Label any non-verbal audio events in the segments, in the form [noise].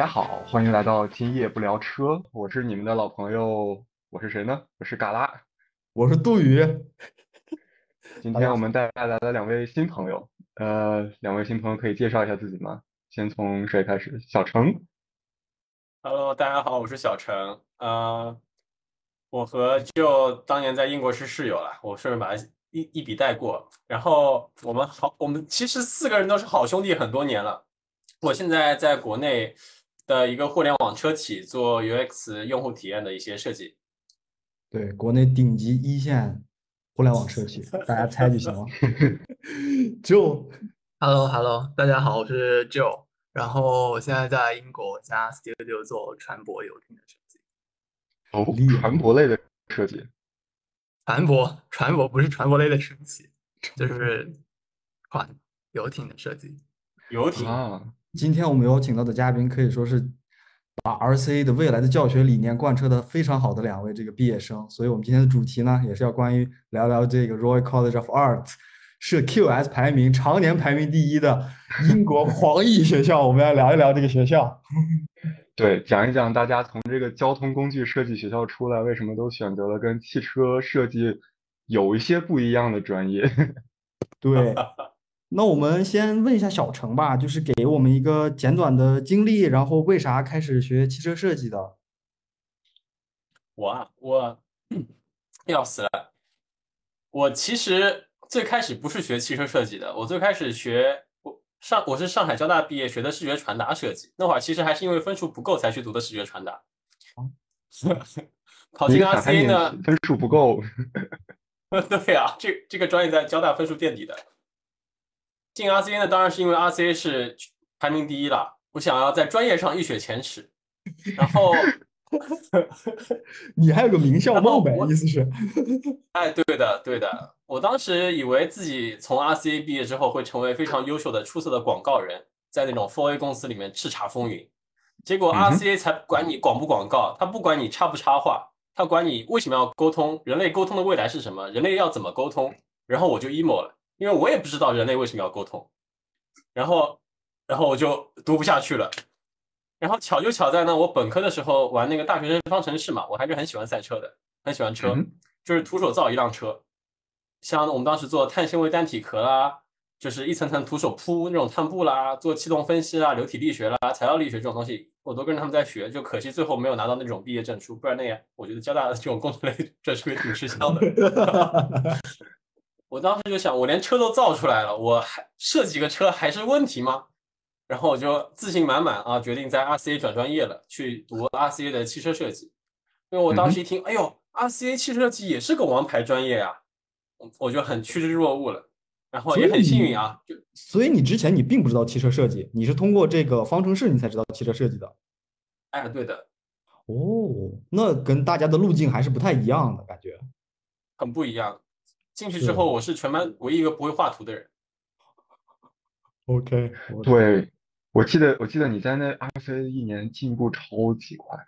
家好，欢迎来到今夜不聊车，我是你们的老朋友，我是谁呢？我是嘎啦，我是杜宇。今天我们带来了两位新朋友，呃，两位新朋友可以介绍一下自己吗？先从谁开始？小程。Hello，大家好，我是小程。呃，我和就当年在英国是室友了，我顺便把他一一笔带过。然后我们好，我们其实四个人都是好兄弟很多年了。我现在在国内的一个互联网车企做 UX 用户体验的一些设计。对，国内顶级一线互联网车企，大家猜就行了。[laughs] Joe，Hello [laughs] Hello，大家好，我是 Joe，然后我现在在英国加 Studio 做船舶游艇的设计。哦，船舶类的设计。船舶，船舶不是船舶类的设计，就是船游艇的设计。游艇啊。今天我们邀请到的嘉宾可以说是把 RCA 的未来的教学理念贯彻的非常好的两位这个毕业生，所以我们今天的主题呢也是要关于聊聊这个 Royal College of Art 是 QS 排名常年排名第一的英国黄奕学校，我们要聊一聊这个学校。[laughs] 对，讲一讲大家从这个交通工具设计学校出来，为什么都选择了跟汽车设计有一些不一样的专业？[laughs] 对。那我们先问一下小程吧，就是给我们一个简短的经历，然后为啥开始学汽车设计的？我啊，我 [clears throat] 要死了！我其实最开始不是学汽车设计的，我最开始学我上我是上海交大毕业，学的视觉传达设计。那会儿其实还是因为分数不够才去读的视觉传达。考进 RCA 呢？分数不够。[laughs] 对呀，这这个专业在交大分数垫底的。进 RCA 呢，当然是因为 RCA 是排名第一了。我想要在专业上一雪前耻，然后 [laughs] 你还有个名校梦呗？意思是？[laughs] 哎，对的，对的。我当时以为自己从 RCA 毕业之后会成为非常优秀的、出色的广告人，在那种 4A 公司里面叱咤风云。结果 RCA 才管你广不广告，他不管你插不插话，他管你为什么要沟通，人类沟通的未来是什么，人类要怎么沟通。然后我就 emo 了。因为我也不知道人类为什么要沟通，然后，然后我就读不下去了。然后巧就巧在呢，我本科的时候玩那个大学生方程式嘛，我还是很喜欢赛车的，很喜欢车，就是徒手造一辆车。像我们当时做碳纤维单体壳啦，就是一层层徒手铺那种碳布啦，做气动分析啦、流体力学啦、材料力学这种东西，我都跟着他们在学。就可惜最后没有拿到那种毕业证书，不然那样我觉得交大的这种工程类 [laughs] 证书也挺吃香的。[laughs] 我当时就想，我连车都造出来了，我还设计个车还是问题吗？然后我就自信满满啊，决定在 RCA 转专业了，去读 RCA 的汽车设计。因为我当时一听，哎呦，RCA 汽车设计也是个王牌专业啊，我就很趋之若鹜了。然后也很幸运啊，就所以你之前你并不知道汽车设计，你是通过这个方程式你才知道汽车设计的。哎，对的。哦，那跟大家的路径还是不太一样的感觉，很不一样。进去之后，我是全班唯一一个不会画图的人。OK，对，我记得我记得你在那 RCA 一年进步超级快，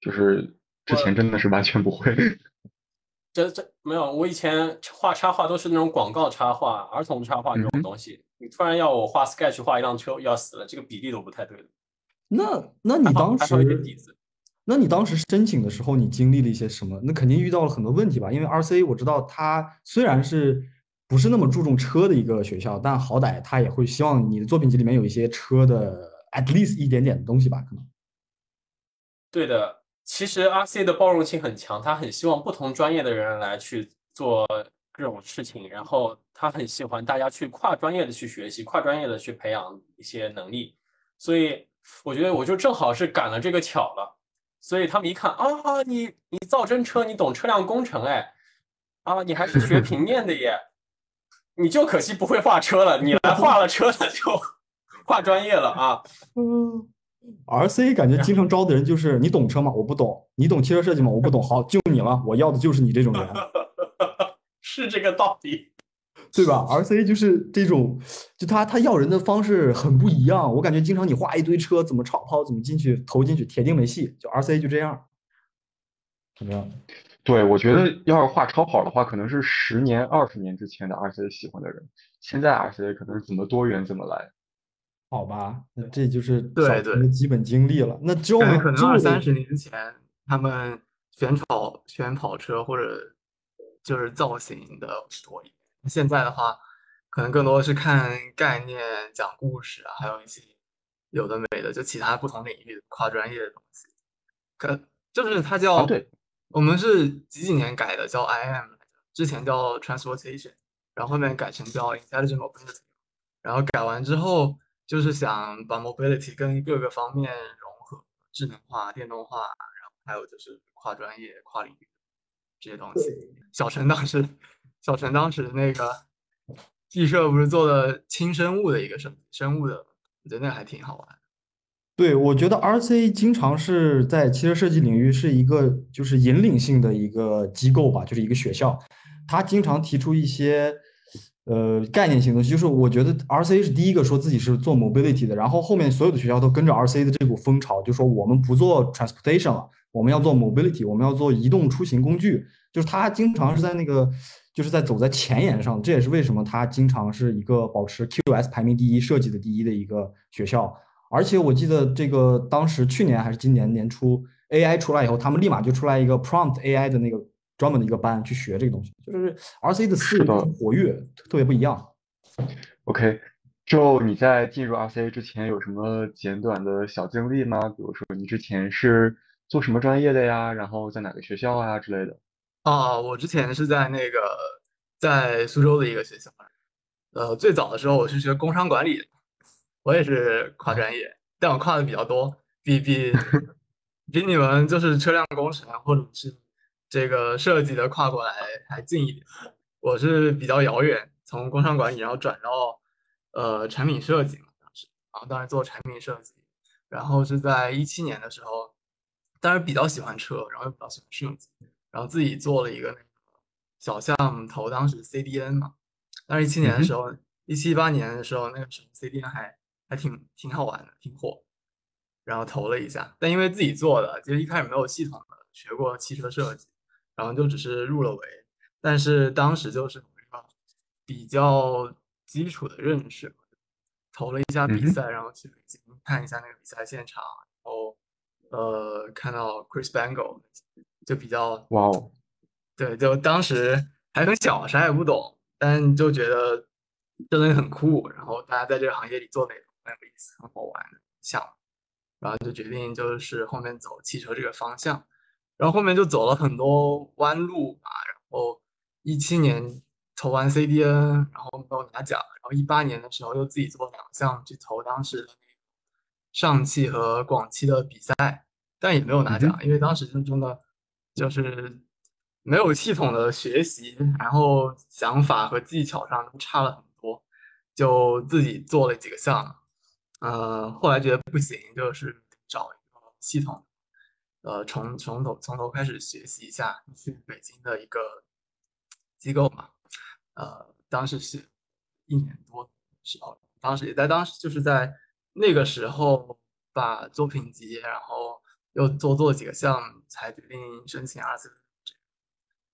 就是之前真的是完全不会。[laughs] 这这没有，我以前画插画都是那种广告插画、儿童插画这种东西。你突然要我画 Sketch 画一辆车，要死了，这个比例都不太对那那你当时？那你当时申请的时候，你经历了一些什么？那肯定遇到了很多问题吧？因为 R C 我知道它虽然是不是那么注重车的一个学校，但好歹它也会希望你的作品集里面有一些车的 at least 一点点的东西吧？可能。对的，其实 R C 的包容性很强，他很希望不同专业的人来去做这种事情，然后他很喜欢大家去跨专业的去学习，跨专业的去培养一些能力，所以我觉得我就正好是赶了这个巧了。所以他们一看啊，你你造真车，你懂车辆工程哎，啊，你还是学平面的耶，你就可惜不会画车了，你来画了车那就画专业了啊。嗯，RC 感觉经常招的人就是你懂车吗？我不懂。你懂汽车设计吗？我不懂。好，就你了，我要的就是你这种人。[laughs] 是这个道理。对吧？R C 就是这种，就他他要人的方式很不一样。我感觉经常你画一堆车，怎么超跑怎么进去投进去，铁定没戏。就 R C 就这样，怎么样？对，我觉得要是画超跑的话，可能是十年、二十年之前的 R C 喜欢的人，现在 R C 可能怎么多元怎么来。好吧，那这就是对小陈的对基本经历了。那之后可能二三十年前，他们选跑选跑车或者就是造型的多一点。现在的话，可能更多的是看概念、讲故事啊，还有一些有的没的，就其他不同领域的跨专业的东西。可就是它叫、啊对，我们是几几年改的，叫 IM 之前叫 Transportation，然后后面改成叫 Intelligent Mobility，然后改完之后就是想把 mobility 跟各个方面融合，智能化、电动化，然后还有就是跨专业、跨领域这些东西。小陈当时，小陈当时那个技社不是做的轻生物的一个生生物的，我觉得那还挺好玩。对，我觉得 R C 经常是在汽车设计领域是一个就是引领性的一个机构吧，就是一个学校，它经常提出一些呃概念性的东西。就是我觉得 R C 是第一个说自己是做 mobility 的，然后后面所有的学校都跟着 R C 的这股风潮，就说我们不做 transportation 了，我们要做 mobility，我们要做移动出行工具。就是他经常是在那个就是在走在前沿上，这也是为什么它经常是一个保持 QS 排名第一、设计的第一的一个学校。而且我记得这个当时去年还是今年年初 AI 出来以后，他们立马就出来一个 Prompt AI 的那个专门的一个班去学这个东西，就是 RC 的思维很活跃，特别不一样。OK，就你在进入 RCA 之前有什么简短的小经历吗？比如说你之前是做什么专业的呀？然后在哪个学校啊之类的？啊，我之前是在那个在苏州的一个学校，呃，最早的时候我是学工商管理的，我也是跨专业，但我跨的比较多，比比比你们就是车辆工程或者是这个设计的跨过来还近一点。我是比较遥远，从工商管理然后转到呃产品设计嘛，当时，然后当时做产品设计，然后是在一七年的时候，当时比较喜欢车，然后又比较喜欢设计。然后自己做了一个那个小项目投，当时 CDN 嘛，但是一七年的时候，一七一八年的时候，那个时候 CDN 还还挺挺好玩的，挺火，然后投了一下，但因为自己做的，其实一开始没有系统的学过汽车设计，然后就只是入了围，但是当时就是比较基础的认识，投了一下比赛，然后去北京看一下那个比赛现场，然后呃看到 Chris Bangle。就比较哇哦，对，就当时还很小，啥也不懂，但就觉得这东西很酷，然后大家在这个行业里做的也很有意思、很好玩的项目，然后就决定就是后面走汽车这个方向，然后后面就走了很多弯路吧，然后一七年投完 CDN，然后没有拿奖，然后一八年的时候又自己做两项去投当时的那个上汽和广汽的比赛，但也没有拿奖，因为当时就真的。就是没有系统的学习，然后想法和技巧上都差了很多，就自己做了几个项目，呃，后来觉得不行，就是找一个系统，呃，从从头从头开始学习一下，去北京的一个机构嘛，呃，当时是一年多的时候，当时也在当时就是在那个时候把作品集，然后。又多做几个项目，才决定申请 RC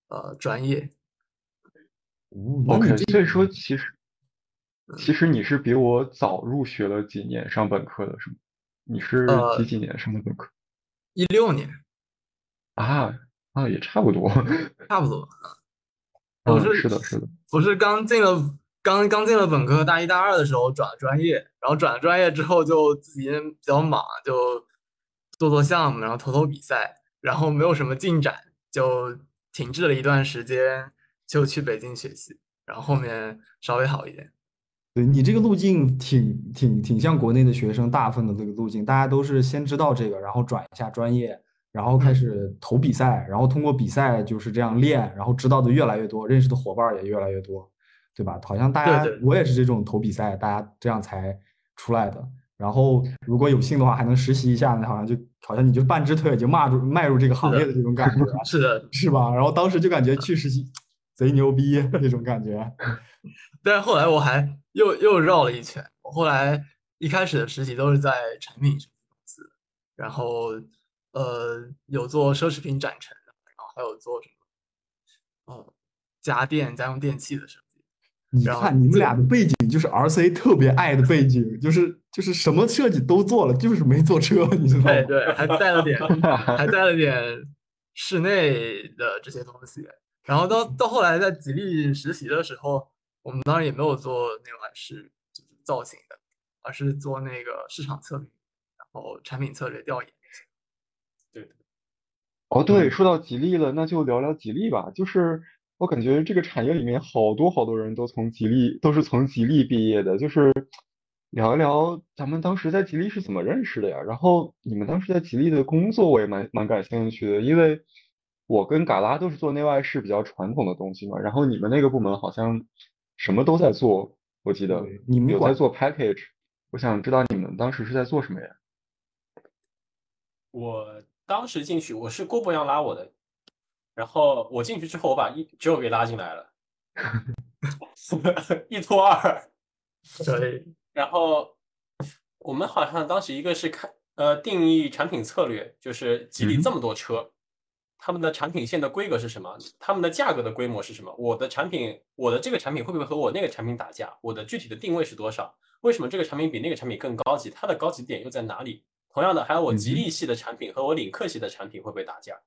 呃专业。哦 OK，所以说其实其实你是比我早入学了几年上本科的是吗？你是呃几几年上的本科？一六年啊啊，也差不多。[laughs] 差不多。嗯我是是的，是的。我是刚进了刚刚进了本科，大一大二的时候转了专业，然后转了专业之后就自己比较忙，就。做做项目，然后投投比赛，然后没有什么进展，就停滞了一段时间，就去北京学习，然后后面稍微好一点。对你这个路径挺挺挺像国内的学生大部分的这个路径，大家都是先知道这个，然后转一下专业，然后开始投比赛，然后通过比赛就是这样练，然后知道的越来越多，认识的伙伴也越来越多，对吧？好像大家我也是这种投比赛，大家这样才出来的。然后如果有幸的话，还能实习一下呢，好像就好像你就半只腿就迈入迈入这个行业的这种感觉，[laughs] 是的，是吧？然后当时就感觉去实习贼牛逼那种感觉。[laughs] 但是后来我还又又绕了一圈，我后来一开始的实习都是在产品公司，然后呃有做奢侈品展陈的，然后还有做什么呃家电家用电器的设计。你看你们俩的背景就是 RC 特别爱的背景，就是就是什么设计都做了，就是没做车，你知道吗？对对，还带了点 [laughs] 还带了点室内的这些东西。然后到到后来在吉利实习的时候，我们当然也没有做内外饰就是造型的，而是做那个市场策略，然后产品策略调研。对的，哦，对，说到吉利了，那就聊聊吉利吧。就是我感觉这个产业里面好多好多人都从吉利，都是从吉利毕业的。就是聊一聊咱们当时在吉利是怎么认识的呀？然后你们当时在吉利的工作，我也蛮蛮感兴趣的，因为我跟嘎拉都是做内外饰比较传统的东西嘛。然后你们那个部门好像什么都在做，我记得你们管有在做 package。我想知道你们当时是在做什么呀？我当时进去，我是郭博洋拉我的，然后我进去之后，我把一只有给拉进来了，[laughs] 一拖二，对，然后我们好像当时一个是看呃定义产品策略，就是吉利嗯这么多车，他们的产品线的规格是什么？他们的价格的规模是什么？我的产品，我的这个产品会不会和我那个产品打架？我的具体的定位是多少？为什么这个产品比那个产品更高级？它的高级点又在哪里？同样的，还有我吉利系的产品和我领克系的产品会不会打架？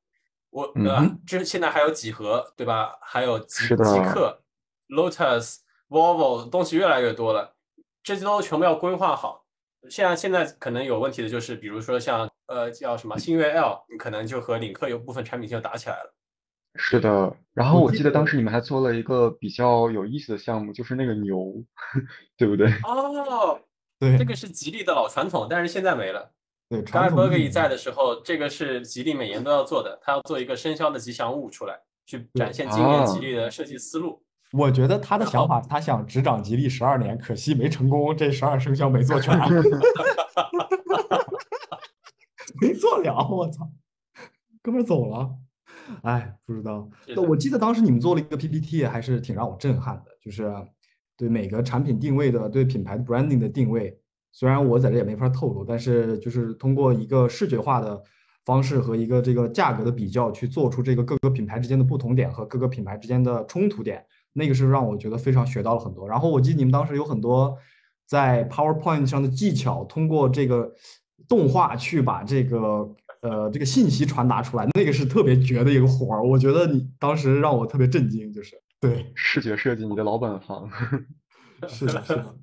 我嗯呃，这现在还有几何，对吧？还有极极客、Lotus、Volvo 东西越来越多了，这些都全部要规划好。现在现在可能有问题的就是，比如说像呃叫什么星越 L，你可能就和领克有部分产品线就打起来了。是的，然后我记得当时你们还做了一个比较有意思的项目，就是那个牛，[laughs] 对不对？哦，对这个是吉利的老传统，但是现在没了。对，Guy 传统 Berger 意义一在的时候，这个是吉利每年都要做的，他要做一个生肖的吉祥物出来，去展现今年吉利的设计思路。我觉得他的想法，他想执掌吉利十二年，可惜没成功，这十二生肖没做全，[laughs] 没做了，我操，哥们儿走了，哎，不知道。那我记得当时你们做了一个 PPT，还是挺让我震撼的，就是对每个产品定位的、对品牌的 branding 的定位。虽然我在这也没法透露，但是就是通过一个视觉化的方式和一个这个价格的比较，去做出这个各个品牌之间的不同点和各个品牌之间的冲突点。那个是让我觉得非常学到了很多。然后我记得你们当时有很多在 PowerPoint 上的技巧，通过这个动画去把这个呃这个信息传达出来，那个是特别绝的一个活儿。我觉得你当时让我特别震惊，就是对，视觉设计，你的老本行。[laughs] 是的，是的。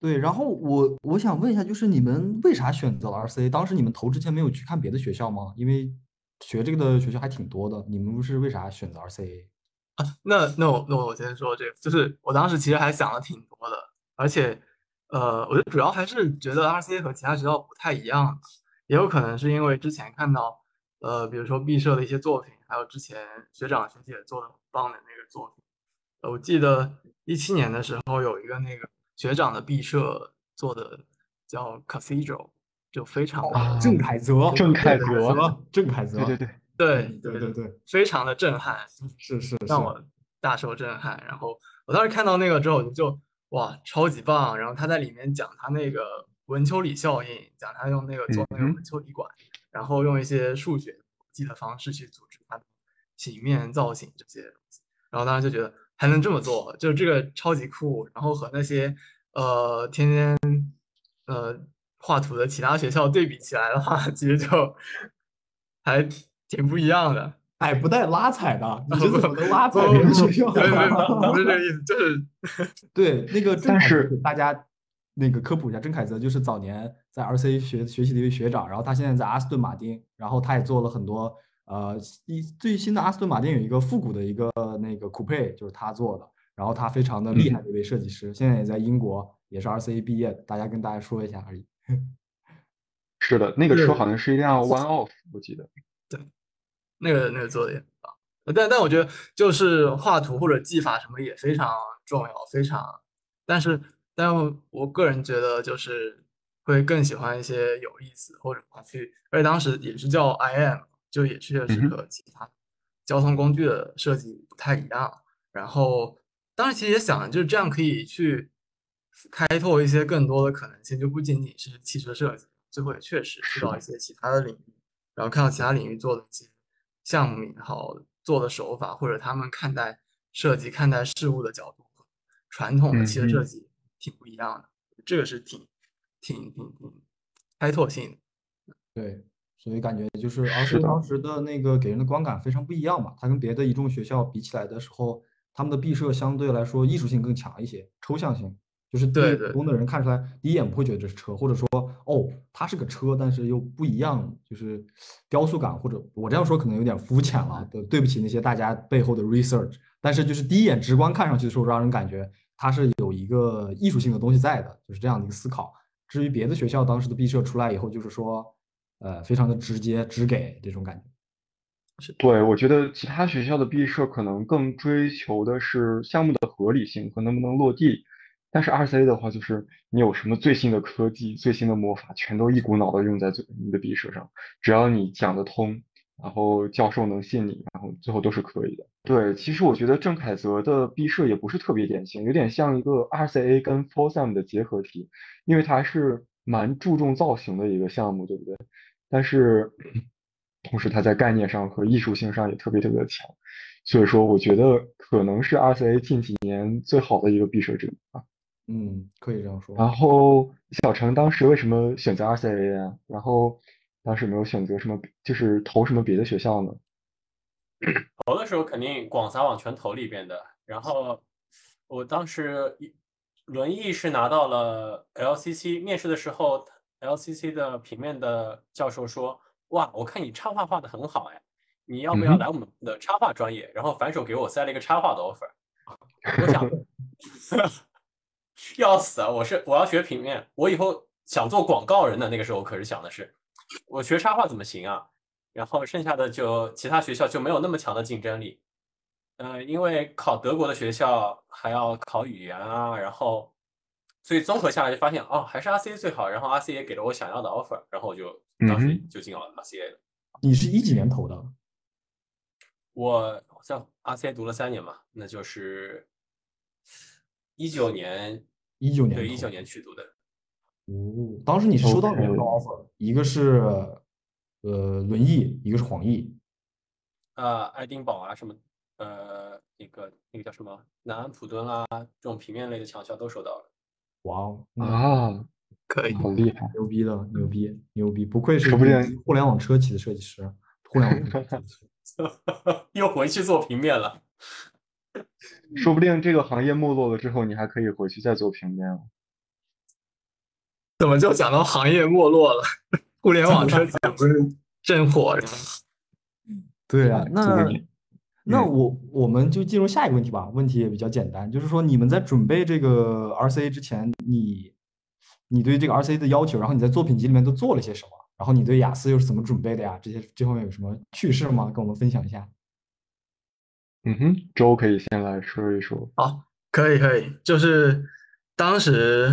对，然后我我想问一下，就是你们为啥选择了 RCA？当时你们投之前没有去看别的学校吗？因为学这个的学校还挺多的，你们是为啥选择 RCA？啊 [laughs] 那那我那我先说这个，就是我当时其实还想的挺多的，而且呃，我觉得主要还是觉得 RCA 和其他学校不太一样，也有可能是因为之前看到呃，比如说毕设的一些作品，还有之前学长学姐做的很棒的那个作品。呃，我记得一七年的时候有一个那个学长的毕设做的叫 Cathedral，就非常的、啊郑凯泽，郑凯泽泽，郑凯泽，对对对，对对对对，非常的震撼，是是是，让我大受震撼。然后我当时看到那个之后，我就哇，超级棒！然后他在里面讲他那个文丘里效应，讲他用那个做那个文丘里管，然后用一些数学逻辑的方式去组织它的平面造型这些东西。然后当时就觉得还能这么做，就是这个超级酷。然后和那些呃天天呃画图的其他学校对比起来的话，其实就还挺不一样的。哎，不带拉踩的，你这 [laughs] 怎么能拉踩不别人学校？不是这个意思，就是 [laughs] 对，那个郑但是给大家那个科普一下，郑凯泽就是早年在 RC 学学习的一位学长，然后他现在在阿斯顿马丁，然后他也做了很多呃一最新的阿斯顿马丁有一个复古的一个那个 coupe，就是他做的，然后他非常的厉害的一位设计师，现在也在英国，也是 RCA 毕业的，大家跟大家说一下而已。[laughs] 是的，那个车是好像是一辆 One Off，我记得。对那个那个做的也很棒。但但我觉得就是画图或者技法什么也非常重要，非常。但是但我个人觉得就是会更喜欢一些有意思或者话去，而且当时也是叫 IM，就也确实和其他交通工具的设计不太一样。然后当时其实也想，就是这样可以去开拓一些更多的可能性，就不仅仅是汽车设计，最后也确实去到一些其他的领域，然后看到其他领域做的一些项目也好，做的手法或者他们看待设计、看待事物的角度，传统的汽车嗯设计挺不一样的，这个是挺挺挺挺开拓性的。对，所以感觉就是是 RC 的当时的那个给人的观感非常不一样嘛。它跟别的一众学校比起来的时候，他们的毕设相对来说艺术性更强一些，抽象性。就是对普通的人看出来，第一眼不会觉得这是车，或者说哦，它是个车，但是又不一样，就是雕塑感，或者我这样说可能有点肤浅了，对对不起那些大家背后的 research，但是就是第一眼直观看上去的时候，让人感觉它是有一个艺术性的东西在的，就是这样的一个思考。至于别的学校当时的毕设出来以后，就是说，呃，非常的直接直给这种感觉。对，我觉得其他学校的毕设可能更追求的是项目的合理性和能不能落地，但是 RCA 的话，就是你有什么最新的科技、最新的魔法，全都一股脑的用在最你的毕设上，只要你讲得通，然后教授能信你，然后最后都是可以的。对，其实我觉得郑凯泽的毕设也不是特别典型，有点像一个 RCA 跟 f o r s a m 的结合体，因为它还是蛮注重造型的一个项目，对不对？但是同时它在概念上和艺术性上也特别特别的强，所以说我觉得可能是 RCA 近几年最好的一个毕设之一吧。嗯，可以这样说。然后小程当时为什么选择 RCA 呀？然后当时没有选择什么，就是投什么别的学校呢？投的时候肯定广撒网全投里边的，然后我当时一轮艺是拿到了 LCC，面试的时候，LCC 的平面的教授说：“哇，我看你插画画的很好哎，你要不要来我们的插画专业？”然后反手给我塞了一个插画的 offer，我想 [laughs] 要死啊！我是我要学平面，我以后想做广告人的那个时候可是想的是，我学插画怎么行啊？然后剩下的就其他学校就没有那么强的竞争力，呃，因为考德国的学校还要考语言啊，然后所以综合下来就发现哦，还是 RCA 最好，然后 RCA 也给了我想要的 offer，然后我就当时就进了 RCA 了。你是一几年投的？我好像 RCA 读了三年嘛，那就是一九年，一九年对，投一九年去读的。哦，当时你是收到两个 offer，一个是呃轮艺，一个是黄奕。呃，爱丁堡啊，什么呃，那个那个叫什么南安普敦啊，这种平面类的强校都收到了。哇哦，啊，可以，好厉害！牛逼的，牛逼牛逼，不愧是不定互联网车企的设计师，互联网车。[laughs] 又回去做平面了。说不定这个行业没落了之后，你还可以回去再做平面了。[laughs] 怎么就讲到行业没落了？互联网车企不是正火着吗？对啊，这那那我我们就进入下一个问题吧。问题也比较简单，就是说你们在准备这个 RCA 之前，你你对这个 RCA 的要求，然后你在作品集里面都做了些什么？然后你对雅思又是怎么准备的呀？这些这方面有什么趣事吗？跟我们分享一下。嗯哼，周可以先来说一说。好，可以可以，就是当时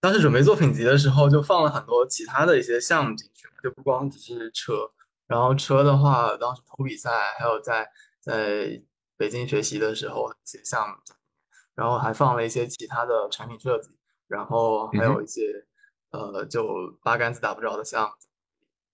当时准备作品集的时候，就放了很多其他的一些项目进去，就不光只是车。然后车的话，当时投比赛，还有在在北京学习的时候一些项目，然后还放了一些其他的产品设计，然后还有一些、呃就八竿子打不着的项目，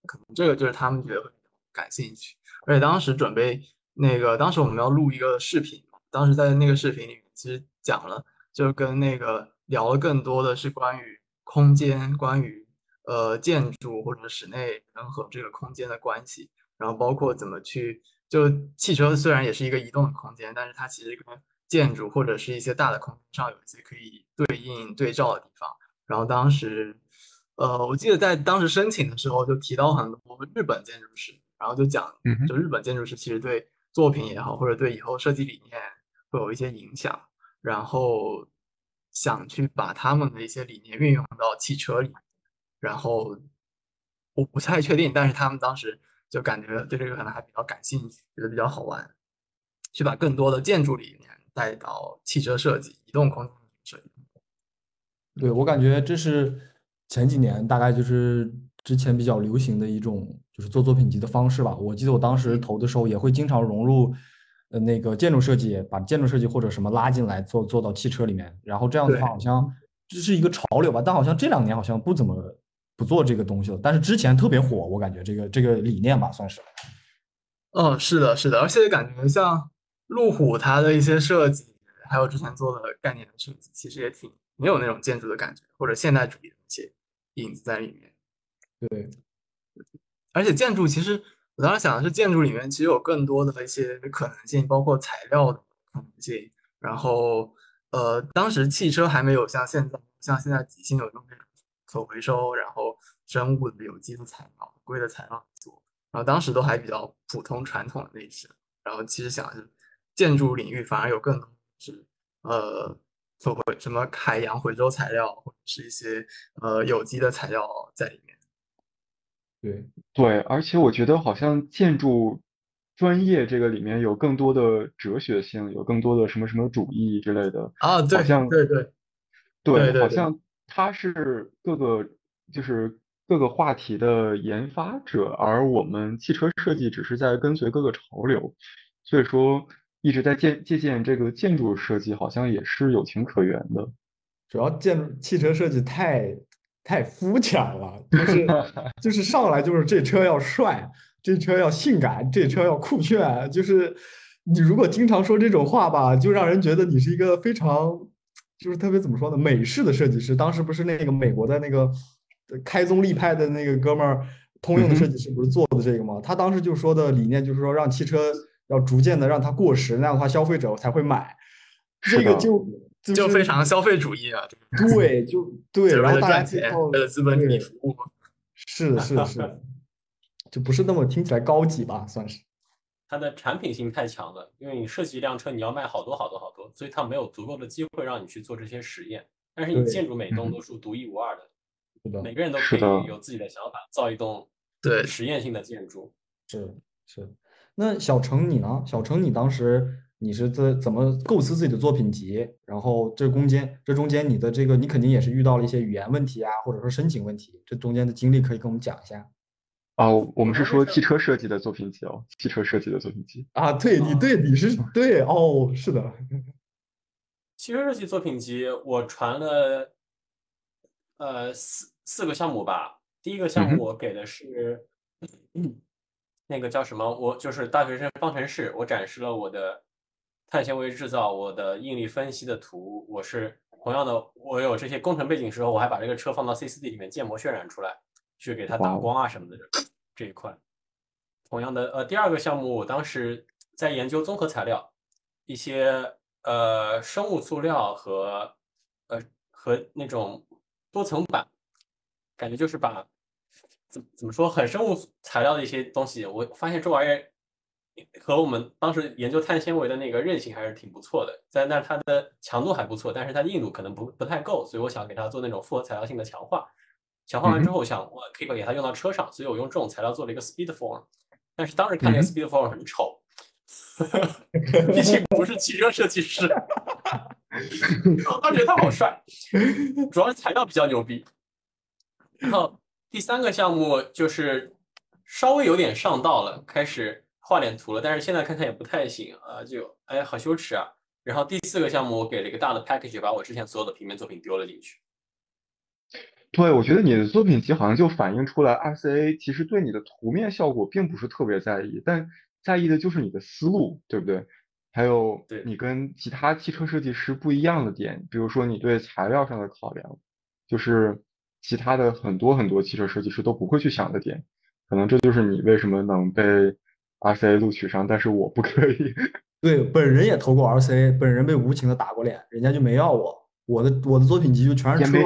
可能这个就是他们觉得会感兴趣。而且当时准备那个，当时我们要录一个视频嘛，当时在那个视频里面其实讲了，就跟那个聊了更多的是关于空间，关于呃建筑或者室内人和这个空间的关系，然后包括怎么去，就汽车虽然也是一个移动的空间，但是它其实跟建筑或者是一些大的空间上有一些可以对应对照的地方。然后当时，呃，我记得在当时申请的时候就提到很多日本建筑师，然后就讲就日本建筑师其实对作品也好，或者对以后设计理念会有一些影响，然后想去把他们的一些理念运用到汽车里，然后我不太确定，但是他们当时就感觉对这个可能还比较感兴趣，觉得比较好玩，去把更多的建筑理念带到汽车设计、移动空间设计。对，我感觉这是前几年大概就是之前比较流行的一种，就是做作品集的方式吧。我记得我当时投的时候也会经常融入，呃，那个建筑设计，把建筑设计或者什么拉进来做做到汽车里面。然后这样的话，好像这是一个潮流吧。但好像这两年好像不怎么不做这个东西了。但是之前特别火，我感觉这个这个理念吧，算是。哦，是的，是的，而且感觉像路虎它的一些设计，还有之前做的概念的设计，其实也挺没有那种建筑的感觉，或者现代主义的一些影子在里面。对，而且建筑其实我当时想的是，建筑里面其实有更多的一些可能性，包括材料的可能性。然后，呃，当时汽车还没有像现在，像现在极星有用那种可回收，然后生物的有机的材料、硅的材料做。然后当时都还比较普通传统的那些。然后其实想是建筑领域反而有更多是呃，可回什么海洋回收材料，或者是一些呃有机的材料在里面。对对，而且我觉得好像建筑专业这个里面有更多的哲学性，有更多的什么什么主义之类的。啊，对好像对对对，对对对好像它是各个就是各个话题的研发者，而我们汽车设计只是在跟随各个潮流，所以说一直在借借鉴这个建筑设计，好像也是有情可原的。主要建汽车设计太太肤浅了，就是 [laughs] 就是上来就是这车要帅，这车要性感，这车要酷炫，就是你如果经常说这种话吧，就让人觉得你是一个非常就是特别怎么说呢，美式的设计师。当时不是那个美国的那个开宗立派的那个哥们儿，通用的设计师不是做的这个吗？他当时就说的理念就是说，让汽车要逐渐的让它过时，那样的话消费者才会买。这个就就就非常消费主义啊，对，就对，然后大家赚钱，为了资本主义对服务。是是是，[laughs] 就不是那么听起来高级吧，算是。它的产品性太强了，因为你设计一辆车，你要卖好多好多好多，所以它没有足够的机会让你去做这些实验。但是你建筑每栋嗯都是独一无二的，每个人都可以有自己的想法，造一栋对实验性的建筑。是是。那小程你呢？小程你当时你是在怎么构思自己的作品集？然后这中间这中间你的这个你肯定也是遇到了一些语言问题啊，或者说申请问题，这中间的经历可以跟我们讲一下哦，我们是说汽车设计的作品集哦，汽车设计的作品集。啊？对你对你是对哦，是的，[laughs] 汽车设计作品集我传了呃四四个项目吧。第一个项目我给的是、[clears throat] 那个叫什么？我就是大学生方程式，我展示了我的碳纤维制造、我的应力分析的图。我是同样的，我有这些工程背景时候，我还把这个车放到 C4D 里面建模渲染出来，去给它打光啊什么的 [clears throat] 这一块。同样的，呃，第二个项目我当时在研究综合材料，一些呃生物塑料和呃和那种多层板，感觉就是把怎怎么说很生物材料的一些东西，我发现这玩意儿和我们当时研究碳纤维的那个韧性还是挺不错的，在那它的强度还不错，但是它的硬度可能不不太够，所以我想给它做那种复合材料性的强化。强化完之后，想我可以把给它用到车上，所以我用这种材料做了一个 Speed Form。但是当时看那个嗯 Speed Form 很丑，[laughs] 毕竟不是汽车设计师，我当时觉得他好帅，主要是材料比较牛逼。然后第三个项目就是稍微有点上道了，开始画点图了，但是现在看看也不太行啊，就哎好羞耻啊。然后第四个项目我给了一个大的 package，把我之前所有的平面作品丢了进去。对，我觉得你的作品集好像就反映出来，RCA 其实对你的图面效果并不是特别在意，但在意的就是你的思路，对不对？还有对你跟其他汽车设计师不一样的点，比如说你对材料上的考量，就是其他的很多很多汽车设计师都不会去想的点，可能这就是你为什么能被 RCA 录取上，但是我不可以。[laughs] 对，本人也投过 RCA，本人被无情的打过脸，人家就没要我，我的我的作品集就全是车，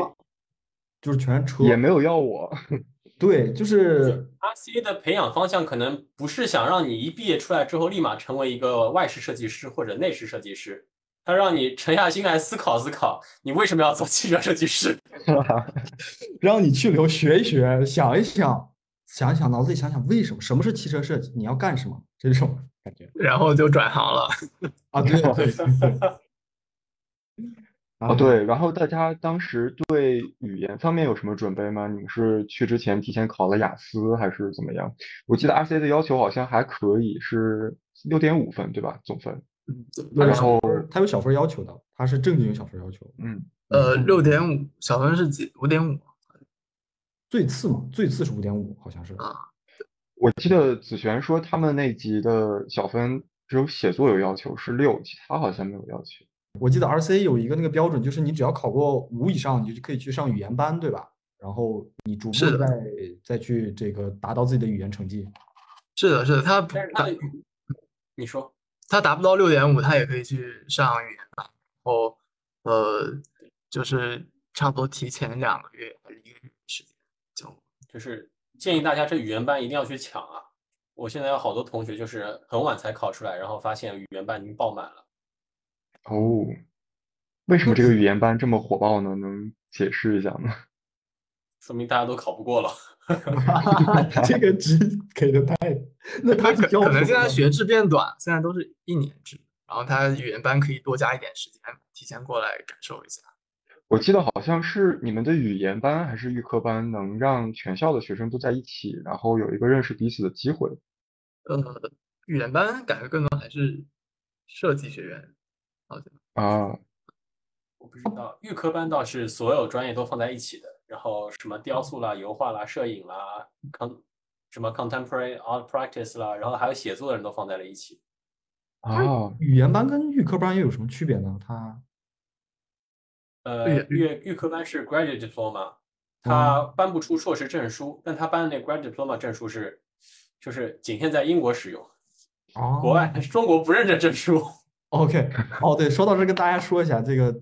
就是全是车，也没有要我。[laughs] 对，就是。RCA 的培养方向可能不是想让你一毕业出来之后立马成为一个外饰设计师或者内饰设计师，他让你沉下心来思考思考，你为什么要做汽车设计师？[laughs] [laughs] 让你去留学一学，想一想，想一想，脑子里想想为什么，什么是汽车设计，你要干什么，这种感觉然后就转行了。啊，对对对对。哦，对，然后大家当时对语言方面有什么准备吗？你们是去之前提前考了雅思还是怎么样？我记得 RCA 的要求好像还可以，是六点五分，对吧？总分。有然后小分，他有小分要求的，他是正经有小分要求，嗯，呃，六点五小分是几？五点五最次嘛，最次是五点五，好像是。啊。我记得子璇说他们那级的小分只有写作有要求是六，其他好像没有要求。我记得 RCA 有一个那个标准，就是你只要考过五以上，你就可以去上语言班，对吧？然后你逐步的再再去这个达到自己的语言成绩。是的，是的，他达但是它的语，你说，他达不到六点五，他也可以去上语言班，然后呃，就是差不多提前两个月还是一个月时间就就是建议大家这语言班一定要去抢啊！我现在有好多同学就是很晚才考出来，然后发现语言班已经爆满了。哦，为什么这个语言班这么火爆呢？能解释一下吗？[laughs] 说明大家都考不过了。[laughs] 这个值给的太，那他可教可能什么现在学制变短，现在都是一年制，然后他语言班可以多加一点时间，提前过来感受一下。我记得好像是你们的语言班还是预科班，能让全校的学生都在一起，然后有一个认识彼此的机会。呃，语言班感觉更多还是设计学院，好像啊，我不知道，预科班倒是所有专业都放在一起的，然后什么雕塑啦、油画啦、摄影啦、con 什么 contemporary art practice 啦，然后还有写作的人都放在了一起。啊，语言班跟预科班又有什么区别呢？它呃，对预预科班是 graduate diploma，他颁不出硕士证书，但它颁的那 graduate diploma 证书是就是仅限在英国使用，哦国外中国不认证证书。OK，[laughs] 哦，对，说到这，跟大家说一下，这个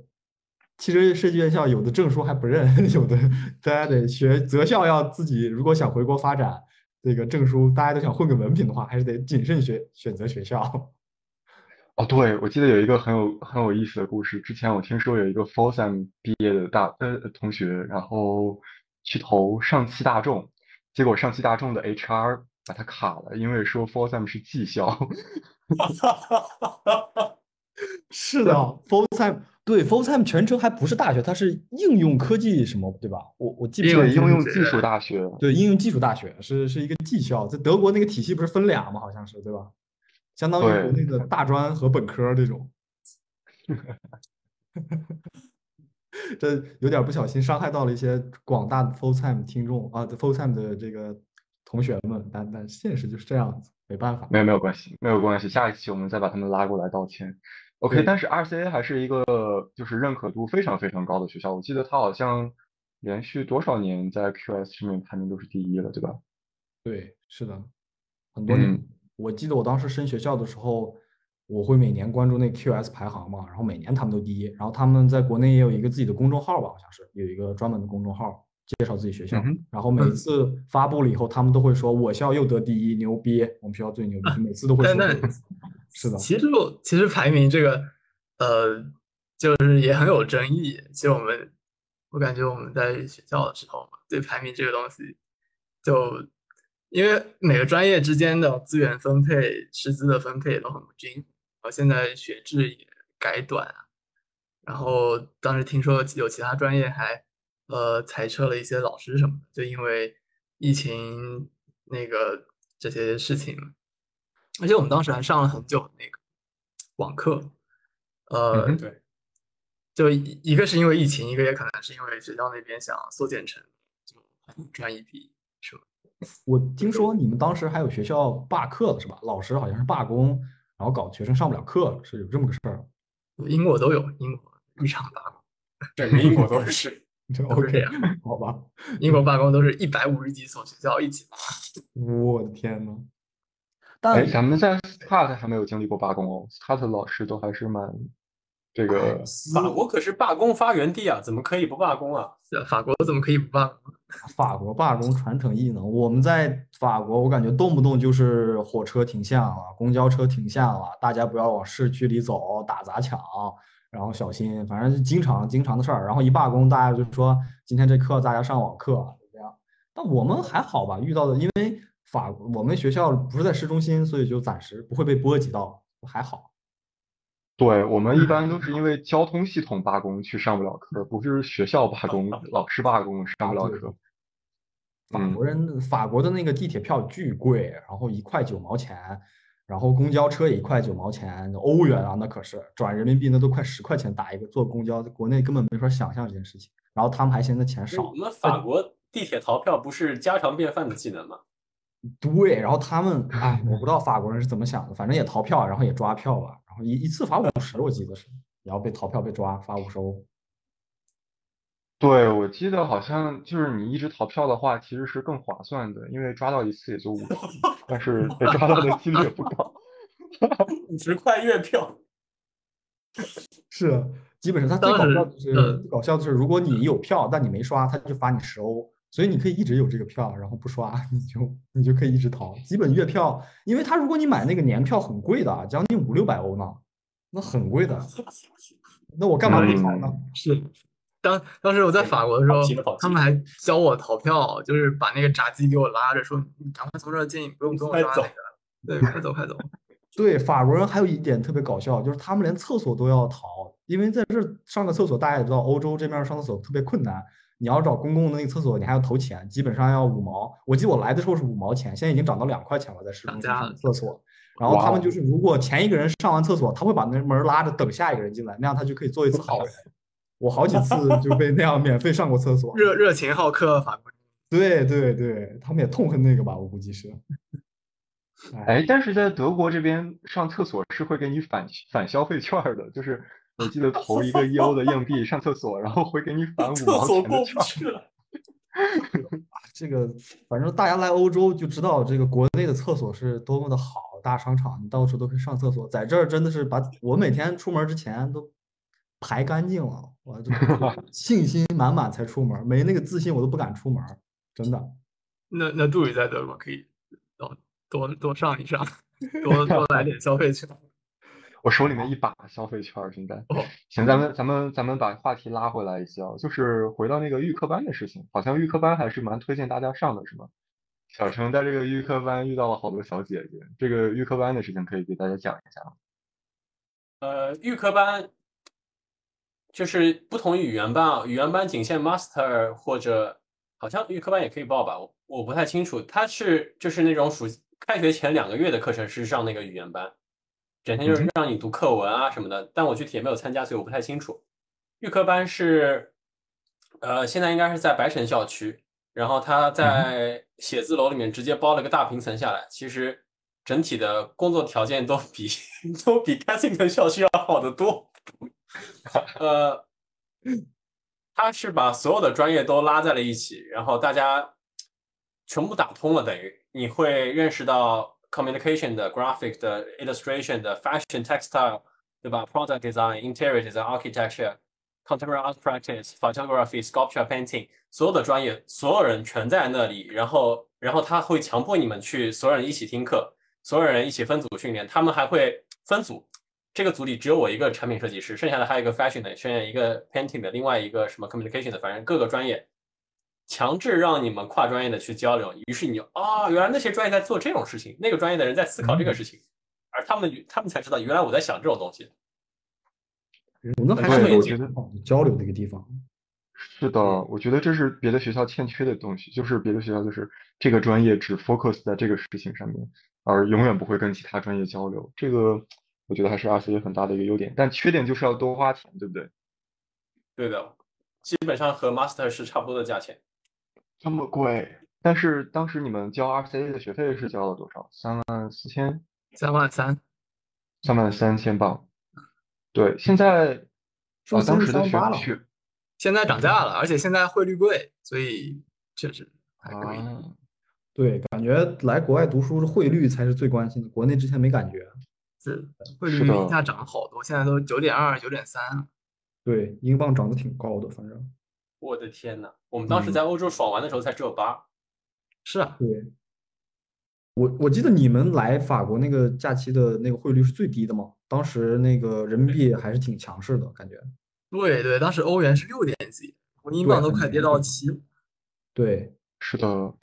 汽车设计院校有的证书还不认，[laughs] 有的大家得学择校要自己，如果想回国发展，这个证书大家都想混个文凭的话，还是得谨慎选选择学校。哦，对，我记得有一个很有很有意思的故事。之前我听说有一个 f o r s a m 毕业的大呃同学，然后去投上汽大众，结果上汽大众的 HR 把他卡了，因为说 f o r s a m 是技校。[laughs] 对 full time 全称还不是大学，它是应用科技什么，对吧？我我记不应清对，用技术学应用技术大学。对，应用技术大学是是一个技校，在德国那个体系不是分俩吗？好像是对吧？相当于对国内的大专和本科这种。[laughs] 这有点不小心伤害到了一些广大的 full time 听众啊，full time 的这个同学们，但但现实就是这样子，没办法。没有没有关系，没有关系，下一期我们再把他们拉过来道歉。OK，但是 RCA 还是一个就是认可度非常非常高的学校，我记得它好像连续多少年在 QS 上面排名都是第一了，对吧？对，是的，很多年。嗯我记得我当时升学校的时候，我会每年关注那 QS 排行嘛，然后每年他们都第一。然后他们在国内也有一个自己的公众号吧，好像是有一个专门的公众号介绍自己学校。嗯然后每次发布了以后，他们都会说我校又得第一，牛逼，我们学校最牛逼，每次都会说是的，其实我其实排名这个，呃，就是也很有争议。其实我们，我感觉我们在学校的时候，对排名这个东西，就因为每个专业之间的资源分配、师资的分配都很不均衡，然后现在学制也改短啊，然后当时听说有其他专业还呃裁撤了一些老师什么的，就因为疫情那个这些事情。而且我们当时还上了很久那个网课，呃，嗯对，就一一个是因为疫情，一个也可能是因为学校那边想缩减成就赚一笔什么。我听说你们当时还有学校罢课了是吧？老师好像是罢工，然后搞学生上不了课，是有这么个事儿。英国都有，英国日常罢工整个英国都是。这都是这 OK，样。[laughs] 好吧。[laughs] 英国罢工都是一百五十几所学校一起罢。[laughs] 我的天呐。哎，但咱们在 Start 还没有经历过罢工哦，Start 的老师都还是蛮这个法国可是罢工发源地啊，怎么可以不罢工啊？法国怎么可以不罢工？法国罢工传承异能，我们在法国，我感觉动不动就是火车停下了，公交车停下了，大家不要往市区里走，打砸抢，然后小心，反正经常经常的事儿。然后一罢工，大家就说今天这课大家上网课，就这样。但我们还好吧，遇到的因为法我们学校不是在市中心，所以就暂时不会被波及到，还好。对，我们一般都是因为交通系统罢工去上不了课，不是学校罢工、老师罢工上不了课。法嗯国人法国的那个地铁票巨贵，然后一块九毛钱，然后公交车也一块九毛钱，欧元啊，那可是转人民币那都快十块钱打一个坐公交，在国内根本没法想象这件事情。然后他们还嫌那钱少我，们法国地铁逃票不是家常便饭的技能吗？[laughs] 对，然后他们 [laughs] 哎，我不知道法国人是怎么想的，反正也逃票，然后也抓票吧，然后一一次罚五十，我记得是。然后被逃票被抓罚五十欧。对，我记得好像就是你一直逃票的话，其实是更划算的，因为抓到一次也就五十，[laughs] 但是被抓到的几率也不高。[laughs] [laughs] 五十块月票，是，基本上他最搞笑的是搞笑的是，如果你有票但你没刷，他就罚你十欧，所以你可以一直有这个票，然后不刷，你就你就可以一直逃。基本月票，因为他如果你买那个年票很贵的，将近五六百欧呢，那很贵的。那我干嘛不逃呢？是，当当时我在法国的时候他们还教我逃票，就是把那个闸机给我拉着，说你赶快从这儿进，不用不用快走刷那个，对，快走快走。[laughs] 对，法国人还有一点特别搞笑，就是他们连厕所都要逃，因为在这儿上个厕所，大家也知道，欧洲这边上厕所特别困难，你要找公共的那个厕所，你还要投钱，基本上要五毛。我记得我来的时候是五毛钱，现在已经涨到两块钱了，在市中心上涨价厕所。然后他们就是，如果前一个人上完厕所，他会把那门拉着等下一个人进来，那样他就可以做一次好人。我好几次就被那样免费上过厕所。[laughs] 热热情好客法国人，对对对，他们也痛恨那个吧，我估计是。哎，哎，但是在德国这边上厕所是会给你返返消费券儿的，就是我记得投一个一欧的硬币上厕所，然后会给你返 [laughs] 五厕毛所过钱的券儿。不去了。[laughs] 这个反正大家来欧洲就知道，这个国内的厕所是多么的好，大商场你到处都可以上厕所，在这儿真的是把我每天出门之前都排干净了，我就 [laughs] 信心满满才出门，没那个自信我都不敢出门，真的。那那杜宇在德国可以多多多上一上，多 [laughs] 多来点消费券。[laughs] 我手里面一把消费券儿，现在。哦，行，咱们咱们咱们把话题拉回来一些啊，就是回到那个预科班的事情，好像预科班还是蛮推荐大家上的，是吗？小程在这个预科班遇到了好多小姐姐，这个预科班的事情可以给大家讲一下吗？呃，预科班就是不同于语言班啊，语言班仅限 master 或者好像预科班也可以报吧，我我不太清楚。它是就是那种暑开学前两个月的课程是上那个语言班，整天就是让你读课文啊什么的，但我具体也没有参加，所以我不太清楚。预科班是呃现在应该是在白城校区，然后他在写字楼里面直接包了个大平层下来，其实整体的工作条件都比 [laughs] 都比 Kensington 校区要好得多。呃，他是把所有的专业都拉在了一起，然后大家全部打通了，等于你会认识到 communication 的、graphic 的、illustration 的、fashion textile，对吧？product design、interior design、architecture、contemporary art practice、photography、sculpture、painting，所有的专业，所有人全在那里，然后，然后他会强迫你们去，所有人一起听课，所有人一起分组训练，他们还会分组。这个组里只有我一个产品设计师，剩下的还有一个 fashion 的，剩下一个 painting 的，另外一个什么 communication 的，反正各个专业强制让你们跨专业的去交流。于是你就啊、原来那些专业在做这种事情，那个专业的人在思考这个事情，而他们他们才知道，原来我在想这种东西。那还是有对我觉得交流的一个地方。是的，我觉得这是别的学校欠缺的东西，就是别的学校就是这个专业只 focus 在这个事情上面，而永远不会跟其他专业交流。这个我觉得还是 RCA 很大的一个优点，但缺点就是要多花钱，对不对？对的，基本上和 master 是差不多的价钱。这么贵，但是当时你们交 RCA 的学费是交了多少？三万四千，三万三，三万三千镑。对，现在说啊，当时的33八了学学现在涨价了，而且现在汇率贵，所以确实还可以。啊，对，感觉来国外读书是汇率才是最关心的，国内之前没感觉。是汇率一下涨了好多，现在都九点二、九点三。对，英镑涨得挺高的，反正。我的天呐，我们当时嗯在欧洲爽玩的时候才只有八。是啊，对，我我记得你们来法国那个假期的那个汇率是最低的嘛？当时那个人民币还是挺强势的感觉。对对，当时欧元是六点几，我英镑都快跌到七。对，是的，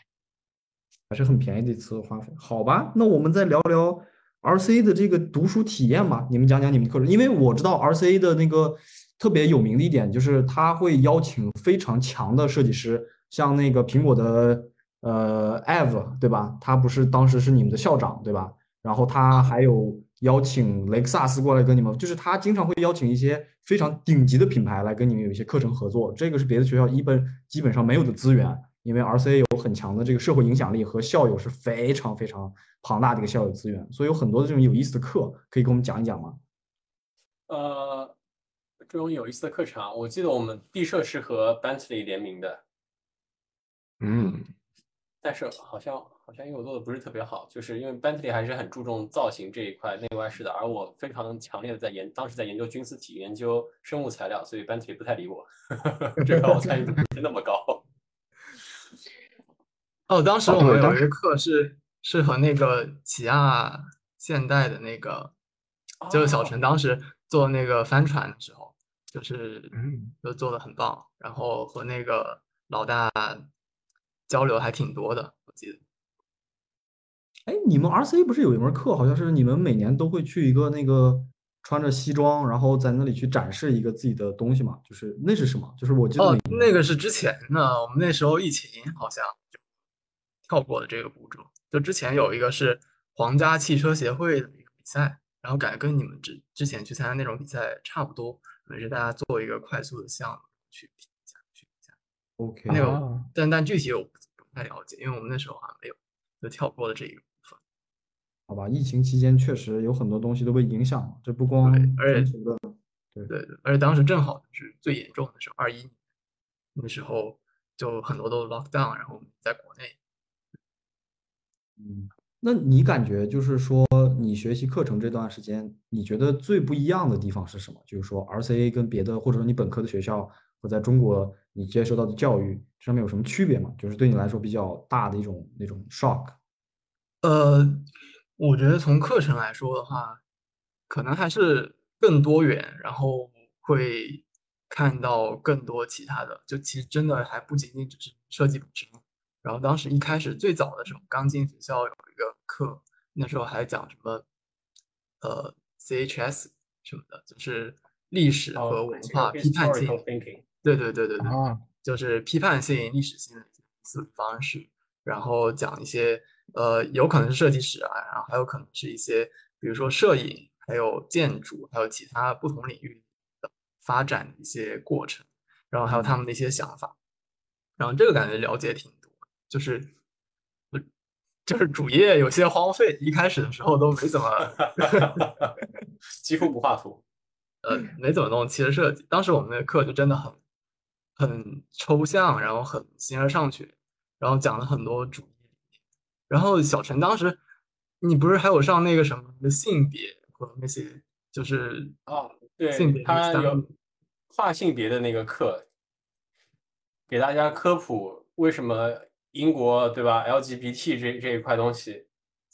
还是很便宜的一次花费。好吧，那我们再聊聊 RCA 的这个读书体验吧。你们讲讲你们课程，因为我知道 RCA 的那个特别有名的一点就是他会邀请非常强的设计师，像那个苹果的呃 Ev 对吧？他不是当时是你们的校长对吧？然后他还有邀请雷克萨斯过来跟你们，就是他经常会邀请一些非常顶级的品牌来跟你们有一些课程合作，这个是别的学校一本基本上没有的资源，因为 RCA 有很强的这个社会影响力和校友是非常非常庞大的一个校友资源，所以有很多的这种有意思的课可以给我们讲一讲吗？呃，这种有意思的课程啊，我记得我们毕设是和 Bentley 联名的，嗯，但是好像好像因为我做的不是特别好，就是因为 Bentley 还是很注重造型这一块内外饰的，而我非常强烈的在研，当时在研究军事体，研究生物材料，所以 Bentley 不太理我，[laughs] 这块我参与度不是那么高。哦，当时哦我们有一个课是是和那个起亚现代的那个，就是小哦陈当时做那个帆船的时候，就是嗯就做的很棒，然后和那个老大交流还挺多的，我记得。哎，你们 RCA 不是有一门课，好像是你们每年都会去一个那个穿着西装，然后在那里去展示一个自己的东西嘛？就是那是什么？就是我记得那个是之前的，我们那时候疫情好像就跳过了这个步骤。就之前有一个是皇家汽车协会的一个比赛，然后感觉跟你们之之前去参加那种比赛差不多，可能是大家做一个快速的项目去比一下，去比一下。OK，那个啊但但具体我不不太了解，因为我们那时候好像没有，就跳过了这一个部分。好吧，疫情期间确实有很多东西都被影响了，这不光对而且全球的，对对，而且当时正好是最严重的时候，二一年那时候就很多都 lock down，然后我们在国内。嗯，那你感觉就是说，你学习课程这段时间，你觉得最不一样的地方是什么？就是说，RCA 跟别的或者说你本科的学校和在中国你接受到的教育上面有什么区别吗？就是对你来说比较大的一种那种 shock。呃，我觉得从课程来说的话，可能还是更多元，然后会看到更多其他的。就其实真的还不仅仅只是设计本身。然后当时一开始最早的时候，刚进学校有一个课，那时候还讲什么呃 CHS 什么的，就是历史和哦文化批判性。对对对对对。啊，就是批判性、历史性的思维方式，然后讲一些呃，有可能是设计史啊，然后还有可能是一些，比如说摄影，还有建筑，还有其他不同领域的发展的一些过程，然后还有他们的一些想法，然后这个感觉了解挺多，就是呃就是主页有些荒废，一开始的时候都没怎么 [laughs] 几乎不画图。呃，没怎么弄汽车设计。当时我们那个课就真的很很抽象，然后很形而上学，然后讲了很多主义。然后小陈当时，你不是还有上那个什么性别和那些就是哦，性别对，他有跨性别的那个课，给大家科普为什么英国对吧 LGBT 这这一块东西，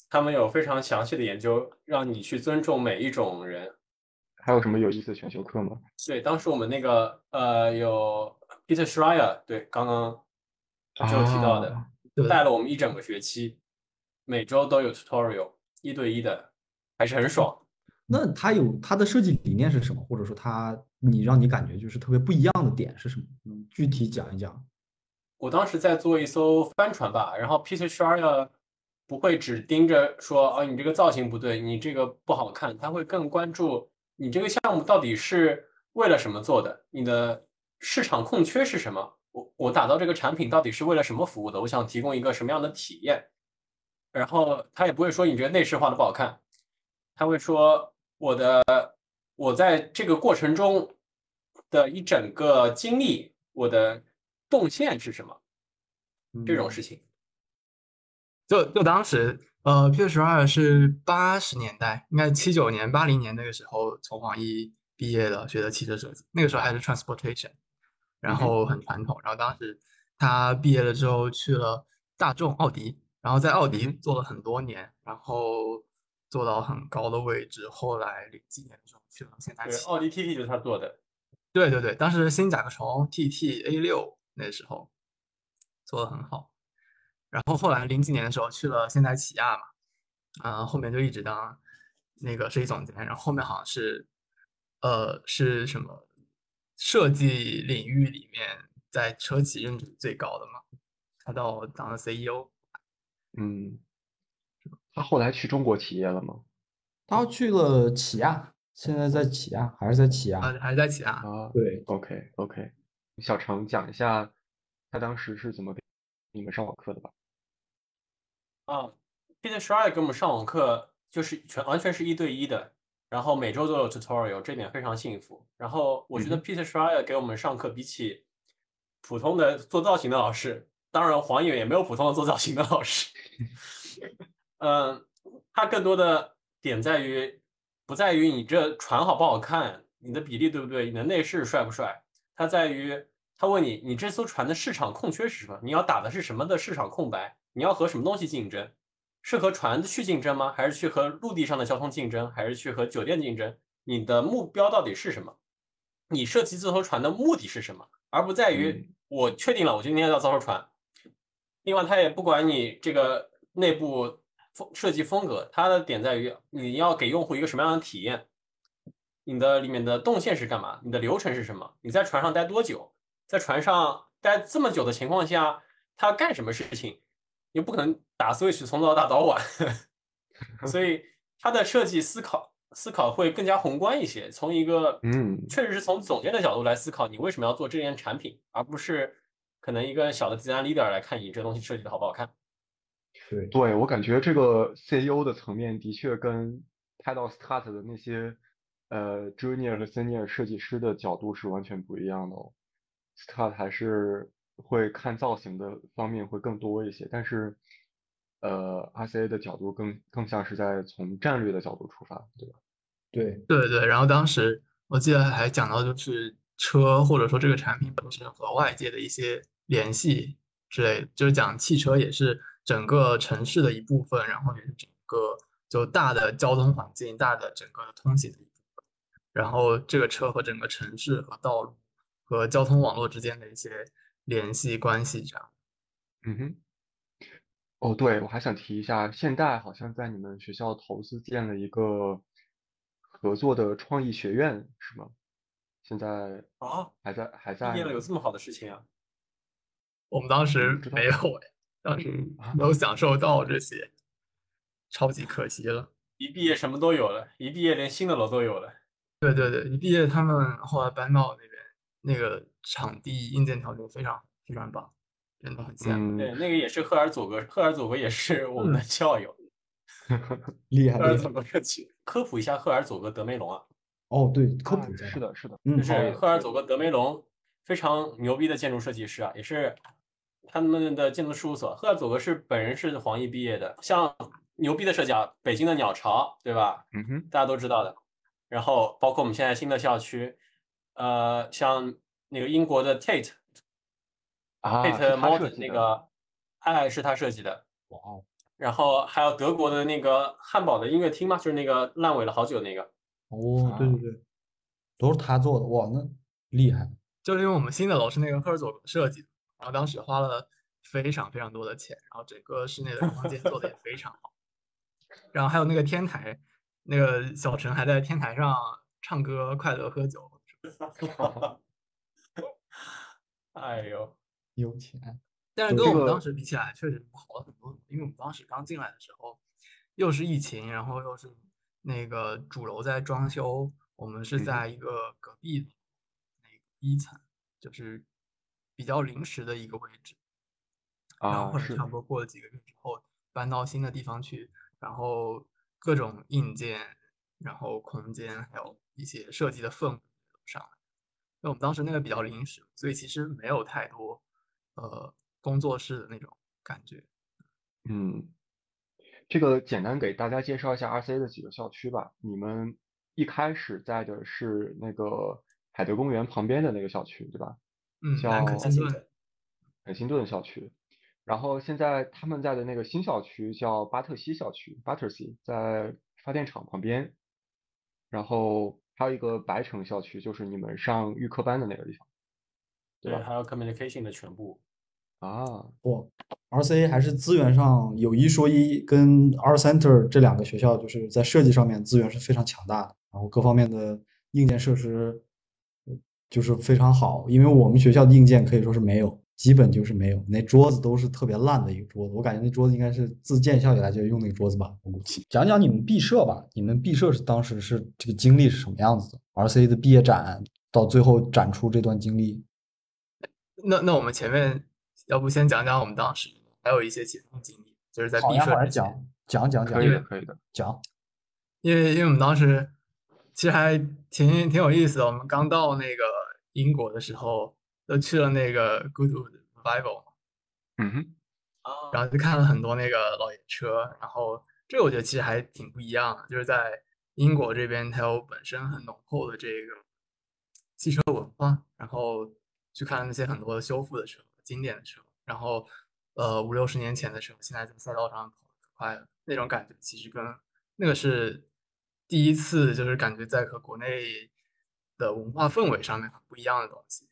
他们有非常详细的研究，让你去尊重每一种人。还有什么有意思的选修课吗？对，当时我们那个呃有 Peter Schreier，对，刚刚就提到的，啊带了我们一整个学期，每周都有 tutorial，一对一的，还是很爽。那他有他的设计理念是什么？或者说他你让你感觉就是特别不一样的点是什么？嗯，具体讲一讲。我当时在做一艘帆船吧，然后 Peter Schreier 不会只盯着说，哦，你这个造型不对，你这个不好看，他会更关注你这个项目到底是为了什么做的，你的市场空缺是什么，我我打造这个产品到底是为了什么服务的，我想提供一个什么样的体验，然后他也不会说你这个内饰画的不好看，他会说我的我在这个过程中的一整个经历，我的动线是什么？这种事情。就就当时，呃，Peter Schreier 是八十年代，应该七九年、八零年那个时候从网易毕业的，学的汽车设计，那个时候还是 transportation，然后很传统。然后当时他毕业了之后去了大众、奥迪，然后在奥迪做了很多年，然后做到很高的位置。后来零几年的时候去了现代奥迪 TT 就是他做的。对对对，当时新甲壳虫 TT A 六那时候做的很好，然后后来零几年的时候去了现代起亚嘛，啊、后面就一直当那个设计总监，然后后面好像是呃是什么设计领域里面在车企任职最高的嘛，他到当了 E CEO，嗯，他后来去中国企业了吗？他去了起亚，现在在起亚还是在起亚？啊还是在起亚，啊，对，，OK OK，小程讲一下他当时是怎么给你们上网课的吧？啊，Peter Schreier 给我们上网课就是全完全是一对一的，然后每周都有 tutorial，这点非常幸福。然后我觉得 Peter Schreier 给我们上课，比起普通的做造型的老师，当然黄远也没有普通的做造型的老师，[laughs] 嗯，他更多的点在于，不在于你这船好不好看，你的比例对不对，你的内饰帅不帅，它在于他问你，你这艘船的市场空缺是什么？你要打的是什么的市场空白？你要和什么东西竞争？是和船去竞争吗？还是去和陆地上的交通竞争？还是去和酒店竞争？你的目标到底是什么？你设计这艘船的目的是什么？而不在于我确定了我今天要造艘船。另外，他也不管你这个内部风设计风格，它的点在于你要给用户一个什么样的体验？你的里面的动线是干嘛？你的流程是什么？你在船上待多久？在船上待这么久的情况下，他干什么事情？你不可能打 Switch 从早打到晚，[laughs] 所以它的设计思考思考会更加宏观一些，从一个嗯，确实是从总监的角度来思考你为什么要做这件产品，而不是可能一个小的 design leader 来看你这东西设计的好不好看。对，对，我感觉这个 CEO 的层面的确跟 Title start 的那些呃 junior 和 senior 设计师的角度是完全不一样的哦。start 还是会看造型的方面会更多一些，但是呃 RCA 的角度更更像是在从战略的角度出发，对吧？对，对对，然后当时我记得还讲到，就是车或者说这个产品本身和外界的一些联系之类的，就是讲汽车也是整个城市的一部分，然后也是整个就大的交通环境、大的整个通行的一部分。然后这个车和整个城市和道路和交通网络之间的一些联系关系，这样。嗯哼。哦，对，我还想提一下，现代好像在你们学校投资建了一个合作的创意学院，是吗？现在啊，还在还在毕业了有这么好的事情啊？我们当时没有哎，当时啊没有享受到这些，超级可惜了。一毕业什么都有了，一毕业连新的楼都有了。对对对，一毕业他们后来搬到那边，那个场地硬件条件非常非常棒，真的很羡慕。对，嗯，那个也是赫尔佐格，赫尔佐格也是我们的校友。[laughs] 厉害厉害赫尔佐。格设计，科普一下赫尔佐格德梅隆啊，哦，对，科啊普一下是的，是的，嗯，就是赫尔佐格德梅隆非常牛逼的建筑设计师啊，也是他们的建筑事务所。赫尔佐格是本人是黄奕毕业的，像牛逼的设计啊，北京的鸟巢，对吧？嗯哼，大家都知道的。然后包括我们现在新的校区，呃，像那个英国的 Tate 啊，是 Tate Modern，那个，哎，是他设计的。哇哦，然后还有德国的那个汉堡的音乐厅嘛，就是那个烂尾了好久那个。哦，对啊对对，都是他做的，哇，那厉害。就是因为我们新的楼是那个赫尔佐格设计的，然后当时花了非常非常多的钱，然后整个室内的空间做的也非常好，[laughs] 然后还有那个天台，那个小陈还在天台上唱歌、快乐喝酒。[laughs] 哎呦，有钱，但是跟我们当时比起来，确实好了很多，因为我们当时刚进来的时候，又是疫情，然后又是那个主楼在装修，我们是在一个隔壁的那个一层，就是比较临时的一个位置。然后啊，是后差不多过了几个月之后，搬到新的地方去，然后各种硬件，然后空间，还有一些设计的氛围上来。因为我们当时那个比较临时，所以其实没有太多呃工作室的那种感觉。嗯，这个简单给大家介绍一下 RCA 的几个校区吧。你们一开始在的是那个海德公园旁边的那个校区，对吧？嗯，叫辛顿，肯辛顿校区。然后现在他们在的那个新校区叫巴特西校区 （Battersea），在发电厂旁边。然后还有一个白城校区，就是你们上预科班的那个地方对对，吧还有 communication 的全部。啊。不，RCA 还是资源上有一说一，跟 R Center 这两个学校就是在设计上面资源是非常强大的，然后各方面的硬件设施呃就是非常好。因为我们学校的硬件可以说是没有，基本就是没有，那桌子都是特别烂的一个桌子，我感觉那桌子应该是自建校以来就用那个桌子吧，我估计。讲讲你们毕设吧，你们毕设是当时是这个经历是什么样子的？RCA 的毕业展到最后展出这段经历，那那我们前面要不先讲讲我们当时还有一些其他的经历，就是在毕设之前。讲讲讲讲可以的，可以的。讲。因为因为我们当时其实还挺挺有意思的。我们刚到那个英国的时候，都去了那个 Goodwood Revival，嗯哼，啊，然后就看了很多那个老爷车，然后这个我觉得其实还挺不一样的，就是在英国这边，它有本身很浓厚的这个汽车文化，然后去看那些很多修复的车、经典的车，然后呃五六十年前的车，现在在赛道上跑得可快了，那种感觉其实跟那个是第一次，就是感觉在和国内的文化氛围上面很不一样的东西。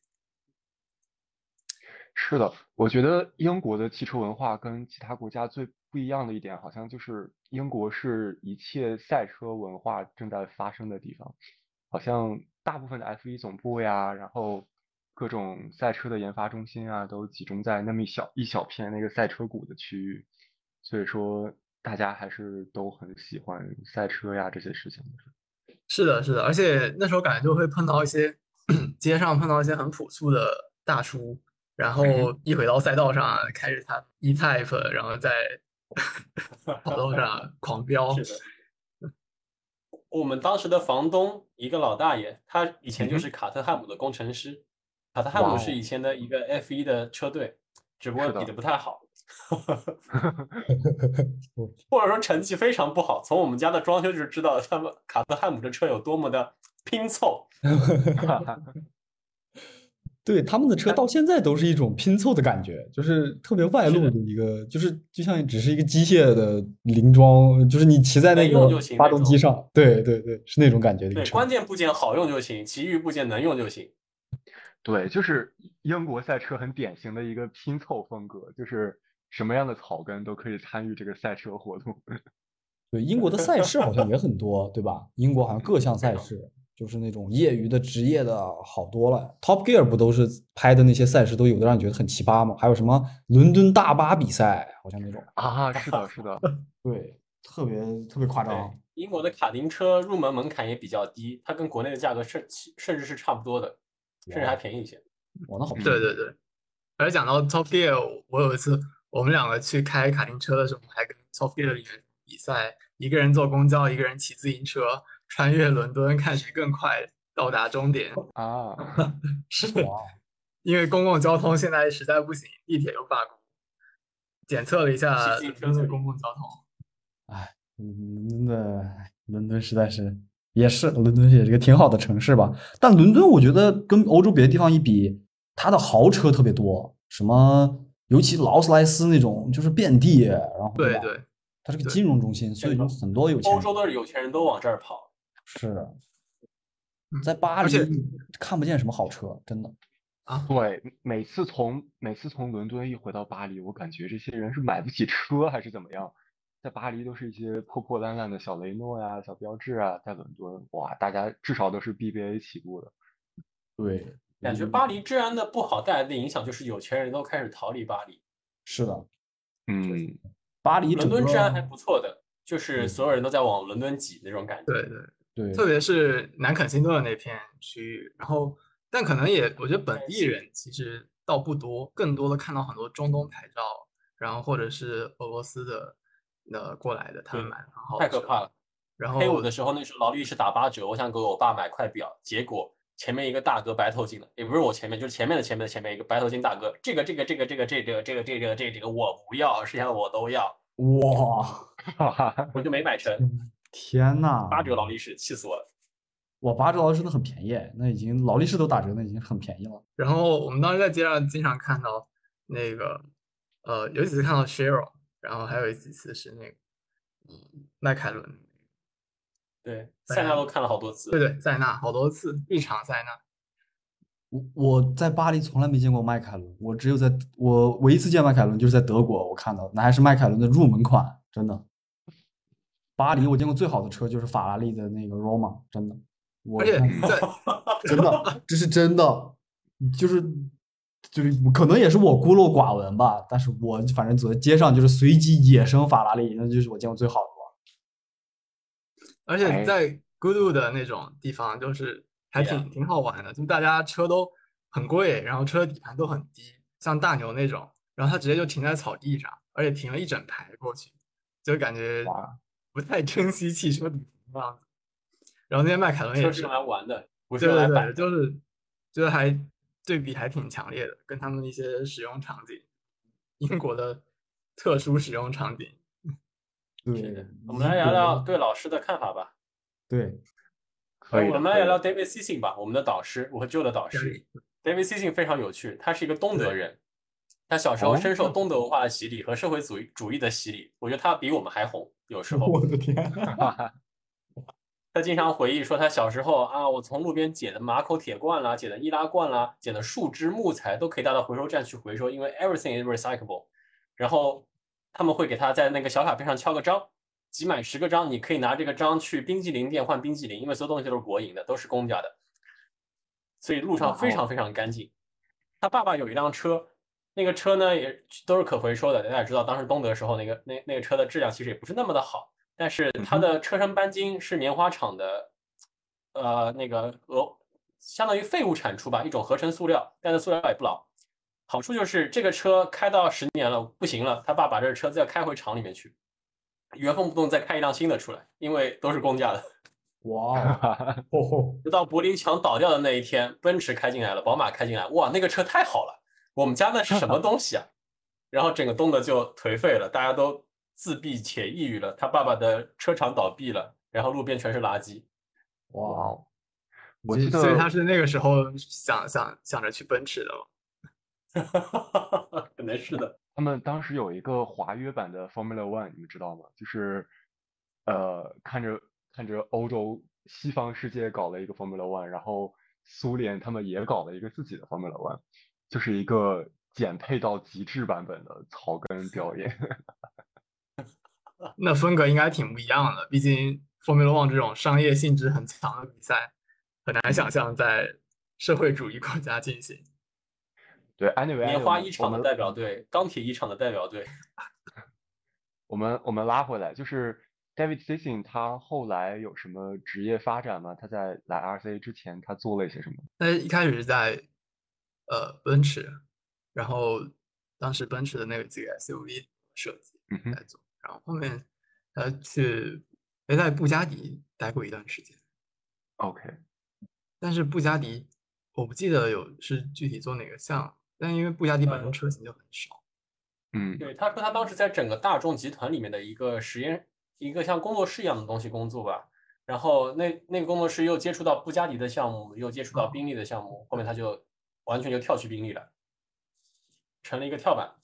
是的，我觉得英国的汽车文化跟其他国家最不一样的一点，好像就是英国是一切赛车文化正在发生的地方，好像大部分的 F1 总部呀，然后各种赛车的研发中心啊，都集中在那么一小一小片那个赛车谷的区域，所以说大家还是都很喜欢赛车呀这些事情。是的，是的，而且那时候感觉就会碰到一些 [clears throat] 街上碰到一些很朴素的大叔，然后一回到赛道上开着他 E-Type，然后在 [laughs] 跑道上狂飙。是的。我们当时的房东一个老大爷，他以前就嗯是卡特汉姆的工程师。卡特汉姆是以前的一个 F 一的车队，只不过比的不太好，[laughs] 或者说成绩非常不好。从我们家的装修就知道，他们卡特汉姆的车有多么的拼凑。[laughs] 对，他们的车到现在都是一种拼凑的感觉，就是特别外露的的一个，就是就像只是一个机械的零装，就是你骑在那个发动机上，对对对，是那种感觉的对，关键部件好用就行，其余部件能用就行。对，就是英国赛车很典型的一个拼凑风格，就是什么样的草根都可以参与这个赛车活动。[laughs] 对，英国的赛事好像也很多，对吧？英国好像各项 [laughs] 赛事，就是那种业余的、职业的好多了。Top Gear 不都是拍的那些赛事都有的让你觉得很奇葩吗？还有什么伦敦大巴比赛，好像那种，啊，是的，是的，[laughs] 对，特别特别夸张。，英国的卡丁车入门门槛也比较低，它跟国内的价格甚甚至是差不多的，甚至还便宜一些。哇，那好嗯对对对，而且讲到 Top Gear，我有一次我们两个去开卡丁车的时候，还跟 Top Gear 里面比赛，一个人坐公交，一个人骑自行车穿越伦敦，看谁更快到达终点。啊，[laughs] 是哇，因为公共交通现在实在不行，地铁又罢工。检测了一下骑自行车伦敦的公共交通，哎，伦敦的伦敦实在是也是伦敦也是个挺好的城市吧。但伦敦我觉得跟欧洲别的地方一比，它的豪车特别多，什么尤其劳斯莱斯那种就是遍地，然后对对，它是个金融中心，所以说很多有钱人。欧洲的有钱人都往这儿跑，是嗯在巴黎看不见什么好车，真的。啊对，每次从每次从伦敦一回到巴黎，我感觉这些人是买不起车还是怎么样，在巴黎都是一些破破烂烂的小雷诺呀、小标志啊，在伦敦，哇，大家至少都是 BBA 起步的。对，感觉巴黎治安的不好带来的影响就是有钱人都开始逃离巴黎。是的，嗯，巴黎伦敦治安还不错的，就是所有人都在往伦敦挤那种感觉。对对，对，特别是南肯辛顿的那片区域，然后但可能也我觉得本地人其实倒不多，更多的看到很多中东牌照，然后或者是俄罗斯的那过来的，他们买然后太可怕了。然后黑五的时候，那时候劳力士打八折，我想给我爸买块表，结果前面一个大哥白头巾的，也不是我前面，就是前面的前面的前面一个白头巾大哥，这个这个这个这个这个这个这个这个这个这个我不要，剩下的我都要。哇，[laughs] 我就没买成。天呐，八折劳力士，气死我了。哇，八折劳力士真的很便宜，那已经劳力士都打折，那已经很便宜了。然后我们当时在街上经常看到那个呃有几次看到 Cheryl，然后还有几次是那个嗯迈凯伦，对，塞纳都看了好多次。对对，塞纳好多次，一场塞纳。我我在巴黎从来没见过迈凯伦，我只有在我唯一一次见迈凯伦就是在德国，我看到那还是迈凯伦的入门款，真的。巴黎我见过最好的车就是法拉利的那个 Roma，真的。我而且看在 [laughs] 真的，这是真的，就是就是可能也是我孤陋寡闻吧，但是我反正走在街上就是随机野生法拉利，那就是我见过最好的了。而且哎在 Goodwood 的那种地方，就是还挺挺好玩的，就大家车都很贵，然后车底盘都很低，像大牛那种，然后他直接就停在草地上，而且停了一整排过去，就感觉哇不太珍惜汽车底盘的样子。然后那些迈凯伦也是用来玩的，不是对对对，用来摆。就是就是还对比还挺强烈的，跟他们的一些使用场景，英国的特殊使用场景。对是的，我们来聊聊对老师的看法吧。对，可以我们来聊聊 David Sissing 吧，我们的导师，我和 Joe 的导师。David Sissing 非常有趣，他是一个东德人，他小时候哦深受东德文化的洗礼和社会主义主义的洗礼，我觉得他比我们还红，有时 [laughs] 候。我的天，[laughs] [laughs] 他经常回忆说，他小时候啊，我从路边捡的马口铁罐啦，捡的易拉罐啦，捡的树枝、木材都可以带到回收站去回收，因为 everything is recyclable。然后他们会给他在那个小卡片上敲个章，集满十个章，你可以拿这个章去冰激凌店换冰激凌，因为所有东西都是国营的，都是公家的，所以路上非常非常干净。他爸爸有一辆车，那个车呢也都是可回收的。大家也知道，当时东德时候，那个那那个车的质量其实也不是那么的好。但是它的车身钣金是棉花厂的，呃，那个额相当于废物产出吧，一种合成塑料，但是塑料也不老。好处就是这个车开到十年了不行了，他爸把这个车再开回厂里面去，原封不动再开一辆新的出来，因为都是公家的。哇哦，直到柏林墙倒掉的那一天，奔驰开进来了，宝马开进来，哇，那个车太好了，我们家那是什么 [laughs] 东西啊？然后整个东德就颓废了，大家都自闭且抑郁了。他爸爸的车厂倒闭了，然后路边全是垃圾。哇哇，哦！我记得所以他是那个时候想想想着去奔驰的嘛。[laughs] 可能是的。[laughs] 他们当时有一个华约版的 Formula One，你们知道吗？就是呃，看着看着欧洲西方世界搞了一个 Formula One，然后苏联他们也搞了一个自己的 Formula One，就是一个减配到极致版本的草根表演。[laughs] 那风格应该挺不一样的，毕竟 Formula One 这种商业性质很强的比赛，很难想象在社会主义国家进行。[laughs] 对，Anyway，棉花一厂的代表队，钢铁一厂的代表队。我们我们拉回来，就是 David Sissing 他后来有什么职业发展吗？他在来 RCA 之前，他做了一些什么？他一开始是在呃奔驰，然后当时奔驰的那个几个 SUV 设计嗯哼。在做，然后后面他去也在布加迪待过一段时间，，OK，但是布加迪我不记得有是具体做哪个项目，但因为布加迪本身车型就很少，嗯。对，他说他当时在整个大众集团里面的一个实验，一个像工作室一样的东西工作吧。然后那那个工作室又接触到布加迪的项目，又接触到宾利的项目，后面他就完全就跳去宾利了，成了一个跳板。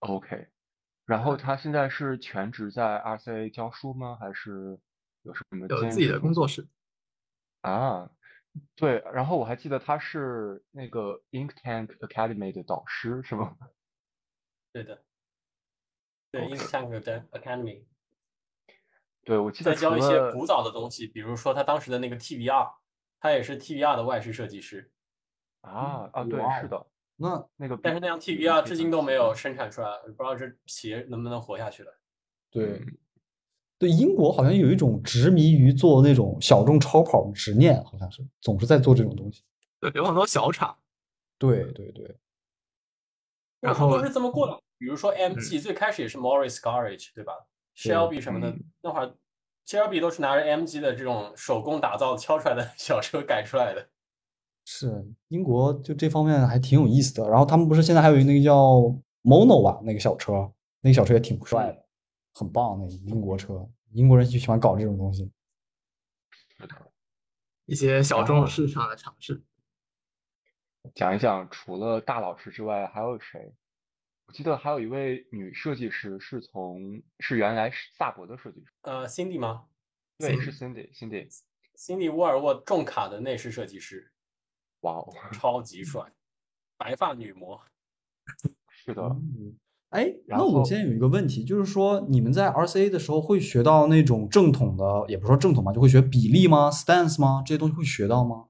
，OK。然后他现在是全职在 RCA 教书吗？还是有什么兼有自己的工作室。啊？对，然后我还记得他是那个 Ink Tank Academy 的导师，是吗？[laughs] 对的，对 Ink Tank Academy 对，我记得在教一些古早的东西，比如说他当时的那个 TVR，他也是 TVR 的外饰设计师，啊啊，对，是的，那那个但是那辆 TVR 至今都没有生产出来，不知道这企业能不能活下去了。对对，英国好像有一种执迷于做那种小众超跑的执念，好像是总是在做这种东西。对，有很多小厂，对 [laughs] 对对，然后都是这么过来。比如说 MG 最开始也是 Morris Garage，对吧？Shelby 什么的嗯，那会儿 Shelby 都是拿着 MG 的这种手工打造敲出来的 [laughs] 小车改出来的。是英国就这方面还挺有意思的。然后他们不是现在还有一个那个叫 Mono 吧，那个小车，那个小车也挺帅的，很棒，那个英国车，英国人就喜欢搞这种东西。一些小众市场的尝试。讲一讲，除了大老师之外，还有谁？我记得还有一位女设计师是从是原来是萨博的设计师，呃，Cindy 吗对，Cindy 是 Cindy，Cindy，？Cindy 沃尔沃重卡的内饰设计师，哇哦，超级帅，白发女魔。是的，嗯，哎，那我现在有一个问题，就是说你们在 RCA 的时候会学到那种正统的，也不是说正统吧，就会学比例吗？stance 吗？这些东西会学到吗？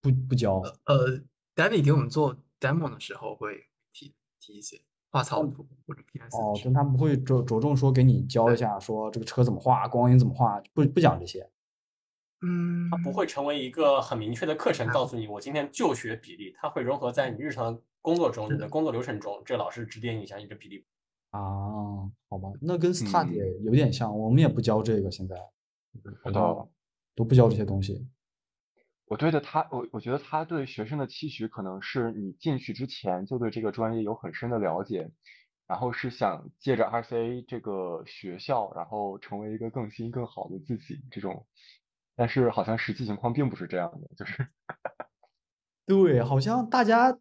不不教。呃，David 给我们做 demo 的时候会提提一些画草图或者 PS 哦，但他们不会着着重说给你教一下，说这个车怎么画，光影怎么画，不不讲这些。嗯，它不会成为一个很明确的课程，告诉你我今天就学比例，它会融合在你日常工作中、你的工作流程中，这个老师指点一下你的比例。啊，好吧，那跟也有点像，我们也不教这个现在。是的。都不教这些东西。我对的他，我我觉得他对学生的期许可能是你进去之前就对这个专业有很深的了解，然后是想借着 RCA 这个学校，然后成为一个更新更好的自己这种。但是好像实际情况并不是这样的，就是对，好像大家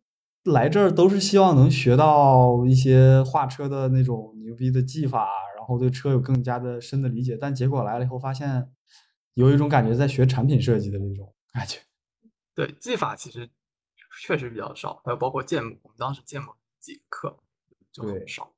来这儿都是希望能学到一些画车的那种牛逼的技法，然后对车有更加的深的理解。但结果来了以后，发现有一种感觉在学产品设计的那种感觉。对，技法其实确实比较少，还有包括建模，我们当时建模几课就很少。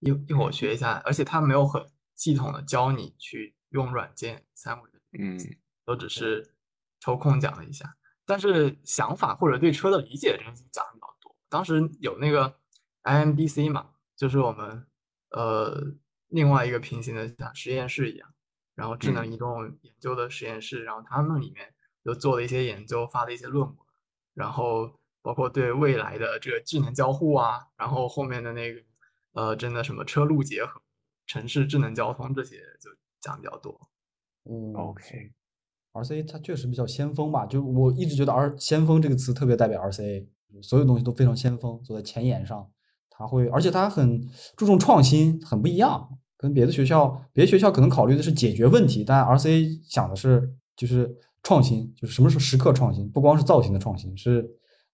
一一会儿学一下，而且他没有很系统的教你去用软件三维的，嗯，都只是抽空讲了一下。但是想法或者对车的理解，这个讲的比较多。当时有那个 IMBC 嘛，就是我们呃另外一个平行的像实验室一样，然后智能移动研究的实验室，然后他们里面又做了一些研究，发了一些论文，然后包括对未来的这个智能交互啊，然后后面的那个呃真的什么车路结合、城市智能交通这些就讲比较多。嗯，OK。RCA 它确实比较先锋吧，就我一直觉得 “R 先锋”这个词特别代表 RCA，所有东西都非常先锋，走在前沿上。它会，而且它很注重创新，很不一样，跟别的学校，别的学校可能考虑的是解决问题，但 RCA 想的是就是创新，就是什么时候时刻创新，不光是造型的创新，是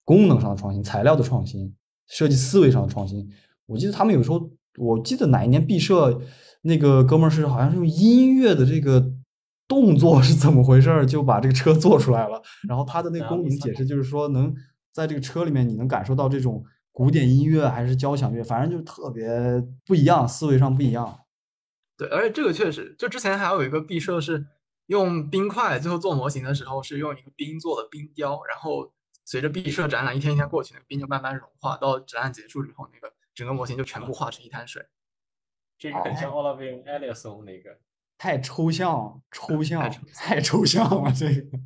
功能上的创新、材料的创新、设计思维上的创新。我记得他们有时候，我记得哪一年毕设，那个哥们儿是好像是用音乐的这个。动作是怎么回事？就把这个车做出来了。然后它的那个功能解释就是说，能在这个车里面，你能感受到这种古典音乐还是交响乐，反正就特别不一样，思维上不一样。对，而且这个确实，就之前还有一个毕设是用冰块，最后做模型的时候是用一个冰做的冰雕，然后随着毕设展览一天一天过去，那个冰就慢慢融化，到展览结束之后，那个整个模型就全部化成一滩水。这个很像 Oliver Ellison 那个。太抽象，抽象，太抽象了，这个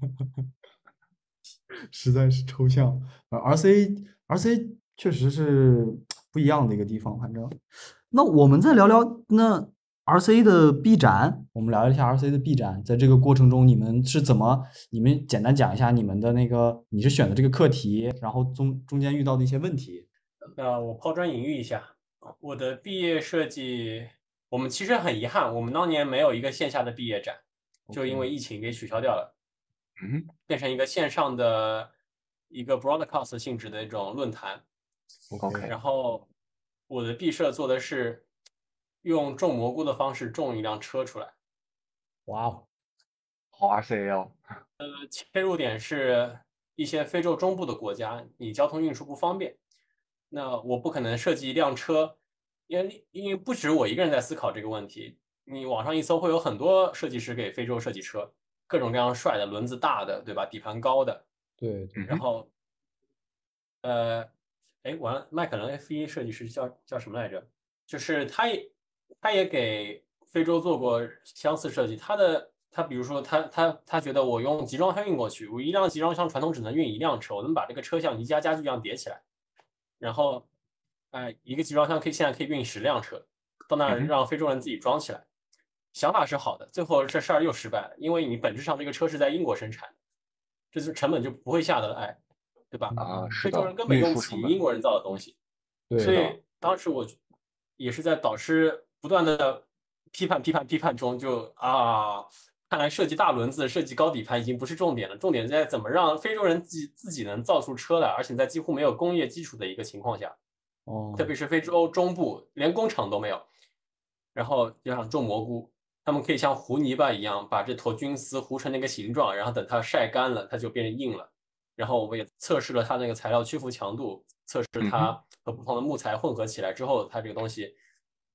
[laughs] 实在是抽象。R C R C 确实是不一样的一个地方。反正，那我们再聊聊那 R C 的 B 展，我们聊一下 R C 的 B 展。在这个过程中，你们是怎么？你们简单讲一下你们的那个，你是选的这个课题，然后中中间遇到的一些问题。那我抛砖引玉一下，我的毕业设计。我们其实很遗憾，我们当年没有一个线下的毕业展，就因为疫情给取消掉了。嗯，变成一个线上的一个 broadcast 性质的一种论坛。OK。然后我的毕设做的是用种蘑菇的方式种一辆车出来。哇哦，好 RCA 哦。呃，切入点是一些非洲中部的国家，你交通运输不方便，那我不可能设计一辆车。因为因为不止我一个人在思考这个问题，你网上一搜会有很多设计师给非洲设计车，各种各样帅的，轮子大的，对吧？底盘高的，对。对然后，呃，哎，完了，迈凯伦 F 一设计师叫叫什么来着？就是他也他也给非洲做过相似设计。他的他比如说他他他觉得我用集装箱运过去，我一辆集装箱传统只能运一辆车，我能把这个车像宜家家具一样叠起来，然后。哎，一个集装箱可以现在可以运十辆车，到那儿让非洲人自己装起来，想法是好的。最后这事儿又失败了，因为你本质上这个车是在英国生产，这就成本就不会下得来，对吧？啊，非洲人根本用不起英国人造的东西。对所以当时我也是在导师不断的批判、批判、批判中，就啊，看来设计大轮子、设计高底盘已经不是重点了，重点在怎么让非洲人自己自己能造出车来，而且在几乎没有工业基础的一个情况下。哦，特别是非洲中部，连工厂都没有，然后就想种蘑菇，他们可以像糊泥巴一样把这坨菌丝糊成那个形状，然后等它晒干了，它就变成硬了。然后我们也测试了它那个材料屈服强度，测试它和不同的木材混合起来之后，它这个东西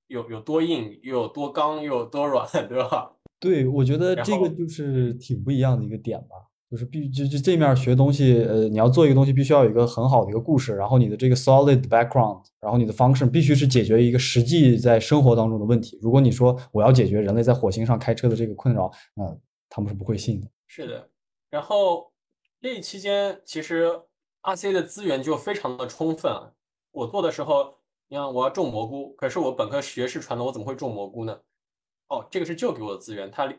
有有多硬，又有多刚，又有多软，[laughs] 对吧？对，我觉得这个就是挺不一样的一个点吧。就是必就就这面学东西，呃，你要做一个东西，必须要有一个很好的一个故事，然后你的这个 solid background，然后你的 function 必须是解决一个实际在生活当中的问题。如果你说我要解决人类在火星上开车的这个困扰，那他们是不会信的。是的，然后这期间其实 RCA 的资源就非常的充分啊。我做的时候，你看我要种蘑菇，可是我本科学士传的，我怎么会种蘑菇呢？哦，这个是旧给我的资源，它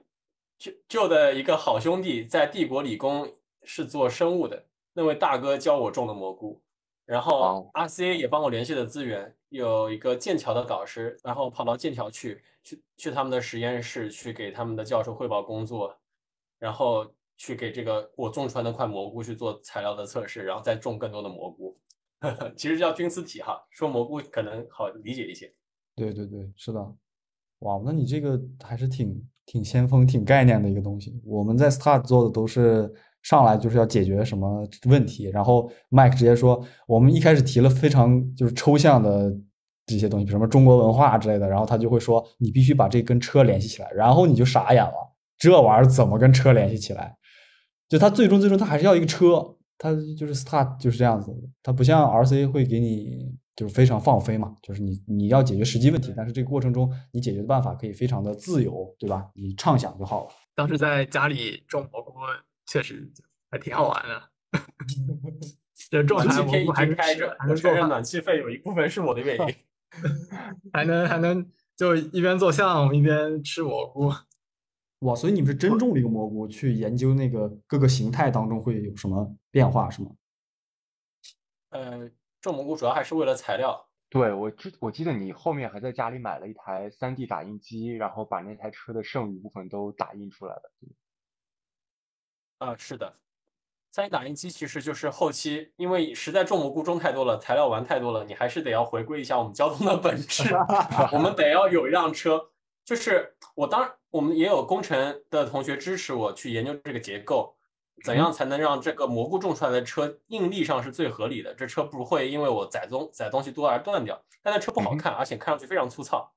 就就的一个好兄弟在帝国理工是做生物的，那位大哥教我种的蘑菇。然后 RCA 也帮我联系了资源，有一个剑桥的导师，然后跑到剑桥去，去去他们的实验室，去给他们的教授汇报工作，然后去给这个我种出来那块蘑菇去做材料的测试，然后再种更多的蘑菇。[laughs] 其实叫菌丝体哈，说蘑菇可能好理解一些。对对对，是的。哇，那你这个还是挺挺先锋、挺概念的一个东西。我们在 Start 做的都是上来就是要解决什么问题，然后 Mike 直接说，我们一开始提了非常就是抽象的这些东西，比什么中国文化之类的，然后他就会说，你必须把这跟车联系起来，然后你就傻眼了，这玩意儿怎么跟车联系起来？就他最终最终他还是要一个车，他就是 Start 就是这样子，他不像 RC 会给你。就是非常放飞嘛，就是你你要解决实际问题，但是这个过程中你解决的办法可以非常的自由，对吧？你畅想就好了。当时在家里种蘑菇，确实还挺好玩的。[laughs] 这种蘑菇还是开着，我承认暖气费有一部分是我的原因。[laughs] 还能还能就一边做项目一边吃蘑菇。哇，所以你们是真种了一个蘑菇，去研究那个各个形态当中会有什么变化，是吗？呃。种蘑菇主要还是为了材料。对我记我记得你后面还在家里买了一台 3D 打印机，然后把那台车的剩余部分都打印出来了。啊，是的，3D 打印机其实就是后期，因为实在种蘑菇种太多了，材料玩太多了，你还是得要回归一下我们交通的本质。[laughs] 我们得要有一辆车，就是我当我们也有工程的同学支持我去研究这个结构。怎样才能让这个蘑菇种出来的车应力上是最合理的？这车不会因为我载东载东西多而断掉，但那车不好看，而且看上去非常粗糙。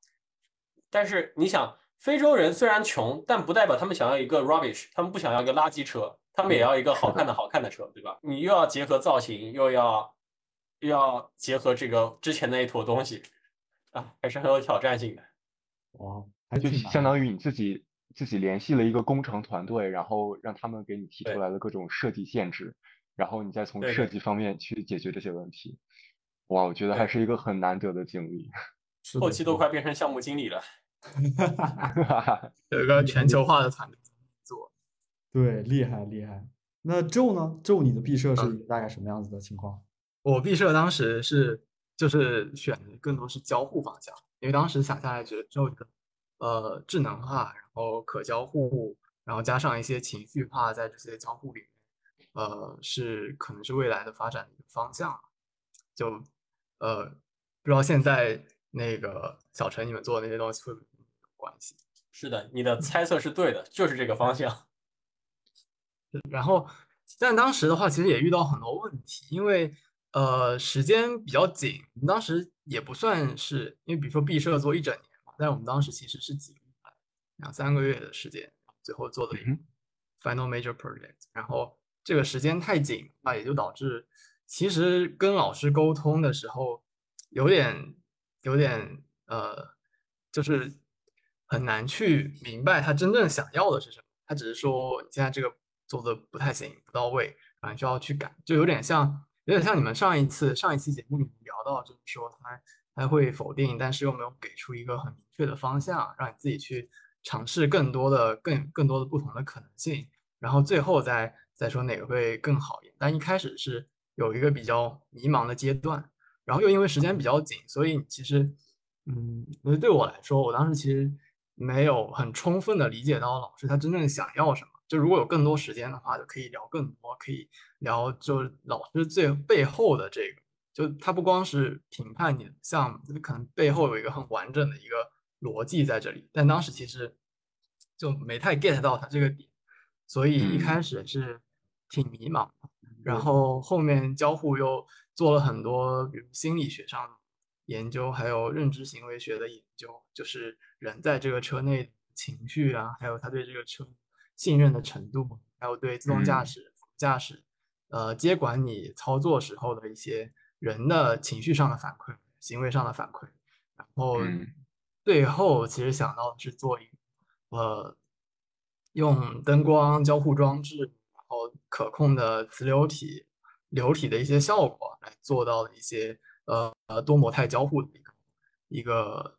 但是你想，非洲人虽然穷，但不代表他们想要一个 rubbish，他们不想要一个垃圾车，他们也要一个好 [laughs] 看的好看的车，对吧？你又要结合造型，又要又要结合这个之前那一坨东西，啊，还是很有挑战性的。哇，就相当于你自己。自己联系了一个工程团队，然后让他们给你提出来了各种设计限制，然后你再从设计方面去解决这些问题。哇，我觉得还是一个很难得的经历。[laughs] 后期都快变成项目经理了。[laughs] 有一个全球化的团队做。[laughs] 对，厉害厉害。那 Joe 呢？Joe，你的毕设是大概什么样子的情况？我毕设当时是就是选的更多是交互方向，因为当时想下来觉得 Joe 的呃智能化。然后可交互，然后加上一些情绪化在这些交互里面，呃，是可能是未来的发展的一个方向。就呃，不知道现在那个小陈你们做的那些东西会不会有关系？是的，你的猜测是对的，就是这个方向。[laughs] 然后，但当时的话，其实也遇到很多问题，因为呃时间比较紧，当时也不算是，因为比如说毕设做一整年嘛，但是我们当时其实是几。两三个月的时间，最后做的一个 final major project，然后这个时间太紧，那也就导致其实跟老师沟通的时候有点有点呃，就是很难去明白他真正想要的是什么。他只是说你现在这个做的不太行，不到位，然后需要去改，就有点像有点像你们上一次上一期节目里面聊到，就是说他他会否定，但是又没有给出一个很明确的方向，让你自己去。尝试更多的、更更多的不同的可能性，然后最后再再说哪个会更好一点。但一开始是有一个比较迷茫的阶段，然后又因为时间比较紧，所以其实，嗯，对我来说，我当时其实没有很充分的理解到老师他真正想要什么。就如果有更多时间的话，就可以聊更多，可以聊就是老师最背后的这个，就他不光是评判你的项目，可能背后有一个很完整的一个。逻辑在这里，但当时其实就没太 get 到他这个点，所以一开始是挺迷茫。然后后面交互又做了很多，比如心理学上的研究，还有认知行为学的研究，就是人在这个车内情绪啊，还有他对这个车信任的程度，还有对自动驾驶驾驶呃接管你操作时候的一些人的情绪上的反馈、行为上的反馈，然后。最后其实想到的是做一个，呃，用灯光交互装置，然后可控的磁流体、流体的一些效果来做到的一些呃呃多模态交互的一个一个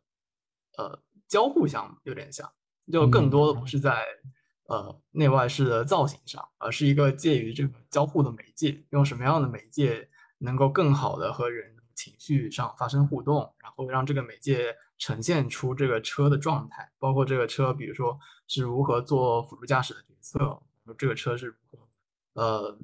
呃交互项目，有点像，就更多的不是在呃内外饰的造型上，而是一个介于这个交互的媒介，用什么样的媒介能够更好的和人情绪上发生互动，然后让这个媒介呈现出这个车的状态，包括这个车，比如说是如何做辅助驾驶的决策，这个车是如何，呃，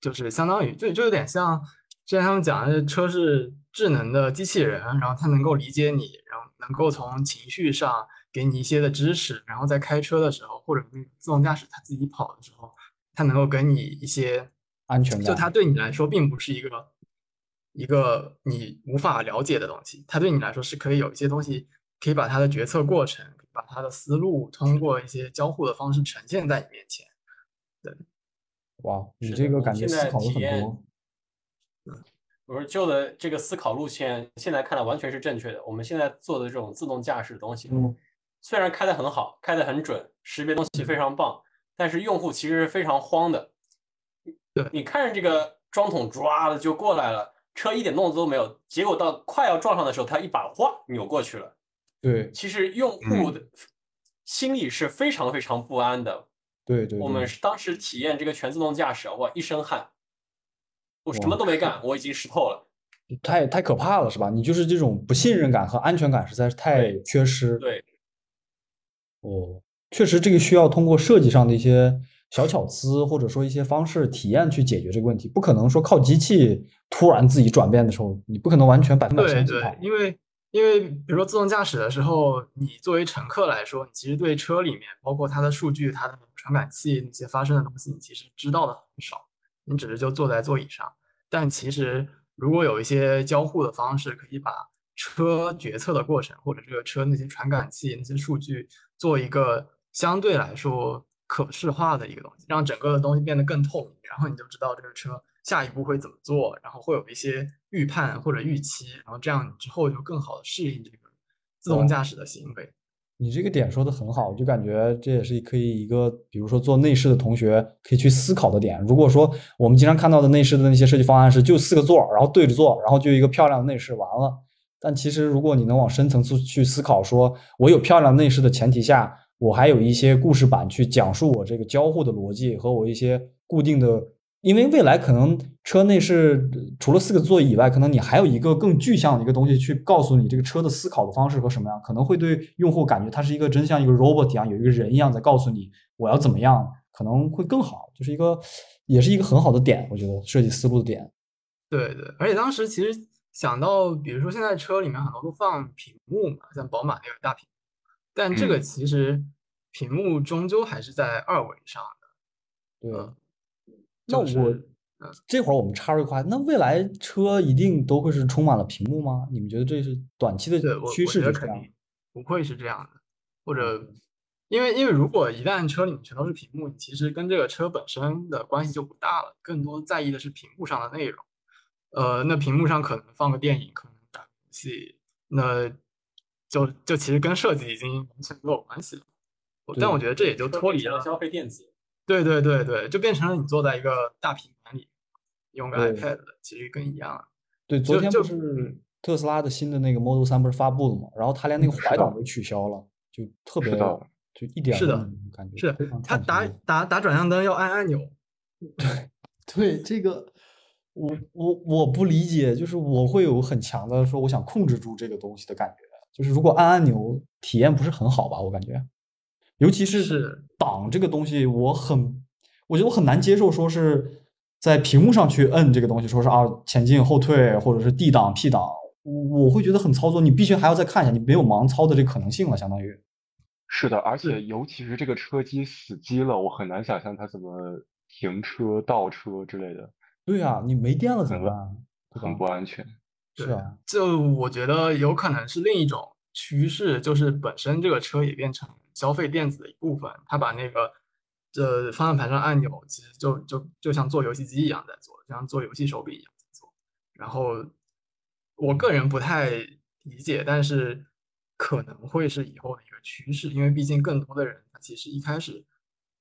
就是相当于就就有点像之前他们讲的车是智能的机器人，然后它能够理解你，然后能够从情绪上给你一些的支持，然后在开车的时候或者自动驾驶它自己跑的时候，它能够给你一些安全感，就它对你来说并不是一个一个你无法了解的东西，它对你来说是可以有一些东西可以把它的决策过程，把它的思路通过一些交互的方式呈现在你面前。对，哇，你这个感觉思考了很多。我说旧的这个思考路线，现在看来完全是正确的。我们现在做的这种自动驾驶的东西，嗯虽然开的很好，开的很准，识别东西非常棒，但是用户其实是非常慌的。对你看着这个装桶抓的就过来了，车一点动作都没有，结果到快要撞上的时候，他一把哗扭过去了。对其实用户的心里是非常非常不安的。对对，对我们是当时体验这个全自动驾驶，哇，一身汗，我什么都没干，我已经湿透了。太太可怕了，是吧？你就是这种不信任感和安全感实在是太缺失。对，哦，确实，这个需要通过设计上的一些小巧思，或者说一些方式体验去解决这个问题，不可能说靠机器突然自己转变的时候，你不可能完全百分百对相信它对，。因为因为比如说自动驾驶的时候，你作为乘客来说，你其实对车里面包括它的数据、它的传感器那些发生的东西，你其实知道的很少，你只是就坐在座椅上。但其实如果有一些交互的方式，可以把车决策的过程或者这个车那些传感器那些数据做一个相对来说可视化的一个东西，让整个的东西变得更透明，然后你就知道这个车下一步会怎么做，然后会有一些预判或者预期，然后这样你之后就更好的适应这个自动驾驶的行为。你这个点说的很好，我就感觉这也是可以一个，比如说做内饰的同学可以去思考的点。如果说我们经常看到的内饰的那些设计方案是就四个座儿，然后对着坐，然后就一个漂亮的内饰完了。但其实如果你能往深层次去思考，说我有漂亮内饰的前提下，我还有一些故事板去讲述我这个交互的逻辑和我一些固定的，因为未来可能车内是除了四个座椅以外，可能你还有一个更具象的一个东西去告诉你这个车的思考的方式和什么样，可能会对用户感觉它是一个真像一个 robot 一样，有一个人一样在告诉你我要怎么样，可能会更好，就是一个也是一个很好的点，我觉得设计思路的点。对对，而且当时其实想到，比如说现在车里面很多都放屏幕嘛，像宝马那个大屏，但这个嗯其实屏幕终究还是在二维上的。对，嗯那就是我这会儿我们插入一块，那未来车一定都会是充满了屏幕吗？你们觉得这是短期的趋势就是肯定不会是这样的，或者因为因为如果一旦车里面全都是屏幕，你其实跟这个车本身的关系就不大了，更多在意的是屏幕上的内容。呃，那屏幕上可能放个电影，可能打游戏，那就就其实跟设计已经完全没有关系了。但我觉得这也就脱离了消费电子。对对对对，就变成了你坐在一个大平板里，用个 iPad，其实跟一样。对，昨天不是特斯拉的新的那个 Model 三不是发布了吗？然后它连那个怀挡都取消了，就特别是的就一点是的感觉，是它打打打转向灯要按按钮，[laughs] 对对这个，我我我不理解，就是我会有很强的说我想控制住这个东西的感觉，就是如果按按钮体验不是很好吧，我感觉，尤其是是挡这个东西，我很我觉得我很难接受，说是在屏幕上去摁这个东西，说是啊前进后退或者是 D 档 P 档，我会觉得很操作，你必须还要再看一下，你没有盲操的这个可能性了，相当于。是的，而且尤其是这个车机死机了，我很难想象它怎么停车、倒车之类的，对啊，你没电了怎么办？对很不安全。是啊，就我觉得有可能是另一种趋势，就是本身这个车也变成消费电子的一部分，它把那个这方向盘上按钮其实就就就像做游戏机一样在做，就像做游戏手柄一样在做。然后我个人不太理解，但是可能会是以后的一个趋势，因为毕竟更多的人他其实一开始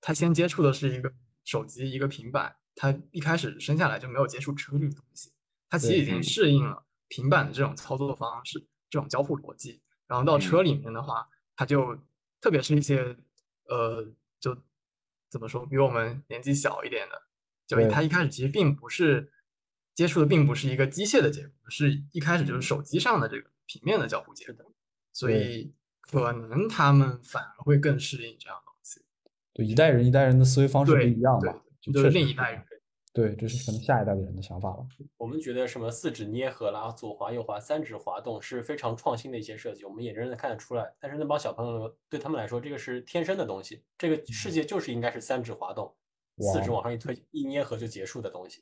他先接触的是一个手机一个平板，他一开始生下来就没有接触车这个东西。他其实已经嗯适应了平板的这种操作方式、这种交互逻辑，然后到车里面的话，它就特别是一些呃就怎么说，比我们年纪小一点的，就对。他一开始其实并不是接触的，并不是一个机械的结构，是一开始就是手机上的这个平面的交互结构，所以可能他们反而会更适应这样的东西。对，一代人一代人的思维方式不一样对嘛，就就是另一代人。对，这是可能下一代的人的想法了。我们觉得什么四指捏合啦、左滑右滑、三指滑动是非常创新的一些设计，我们也真的看得出来。但是那帮小朋友对他们来说，这个是天生的东西，这个世界就是应该是三指滑动，四指往上一推，一捏合就结束的东西。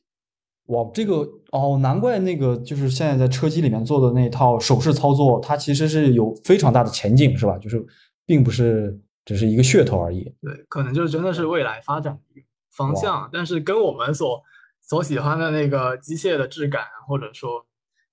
哇，这个哦，难怪那个就是现在在车机里面做的那套手势操作，它其实是有非常大的前景，是吧？就是并不是只是一个噱头而已。对，可能就是真的是未来发展的一个方向，但是跟我们所所喜欢的那个机械的质感，或者说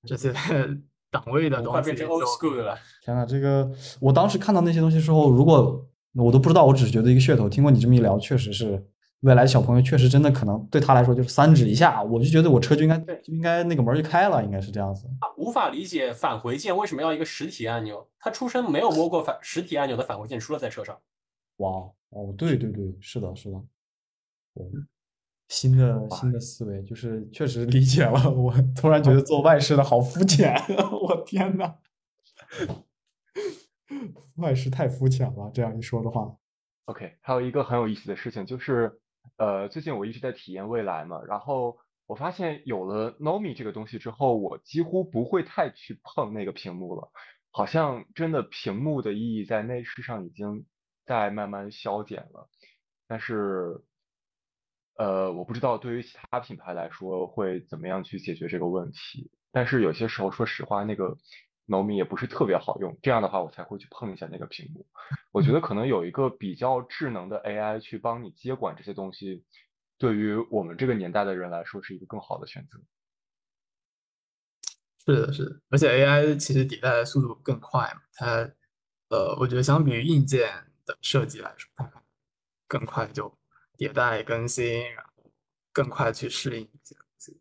这些 [laughs] 档位的东西快变成 old 就 school 的了。天呐，这个我当时看到那些东西之后，如果我都不知道，我只是觉得一个噱头。听过你这么一聊，确实是未来小朋友确实真的可能对他来说就是三指一下，我就觉得我车就应该就应该那个门就开了，应该是这样子。无法理解返回键为什么要一个实体按钮，他出生没有摸过返实体按钮的返回键，除了在车上。哇哦，对对对，是的，是的，对，新的新的思维就是确实理解了。我突然觉得做外事的好肤浅，[laughs] 我天呐，外事太肤浅了。这样一说的话，OK，还有一个很有意思的事情就是，呃，最近我一直在体验未来嘛，然后我发现有了 Nomi 这个东西之后，我几乎不会太去碰那个屏幕了，好像真的屏幕的意义在内饰上已经在慢慢消减了。但是，呃，我不知道对于其他品牌来说会怎么样去解决这个问题。但是有些时候，说实话，那个农民也不是特别好用，这样的话我才会去碰一下那个屏幕。我觉得可能有一个比较智能的 AI 去帮你接管这些东西，对于我们这个年代的人来说是一个更好的选择。是的，是的，而且 AI 其实迭代的速度更快嘛，它呃，我觉得相比于硬件的设计来说，它更快就迭代更新，然后更快去适应这些东西。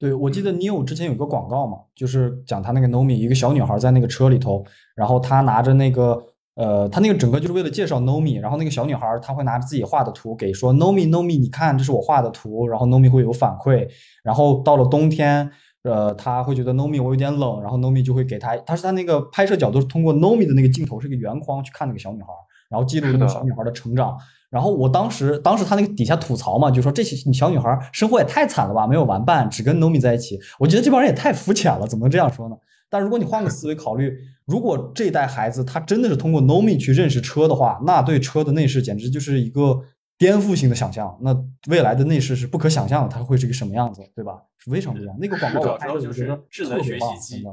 对，我记得 Neo 之前有个广告嘛，就是讲他那个 Nomi，一个小女孩在那个车里头，然后她拿着那个呃，她那个整个就是为了介绍 Nomi，然后那个小女孩她会拿着自己画的图给说 Nomi Nomi，你看这是我画的图，然后 Nomi 会有反馈，然后到了冬天，呃，她会觉得 Nomi 我有点冷，然后 Nomi 就会给她，她是她那个拍摄角度是通过 Nomi 的那个镜头是一个圆框去看那个小女孩，然后记录那个小女孩的成长。然后我当时，当时他那个底下吐槽嘛，就说这些小女孩生活也太惨了吧，没有玩伴，只跟 Nomi 在一起。我觉得这帮人也太肤浅了，怎么能这样说呢？但如果你换个思维考虑，如果这一代孩子他真的是通过 Nomi 去认识车的话，那对车的内饰简直就是一个颠覆性的想象。那未来的内饰是不可想象的，它会是一个什么样子，对吧？是非常不一样。那个广告拍的，就是智能学习机。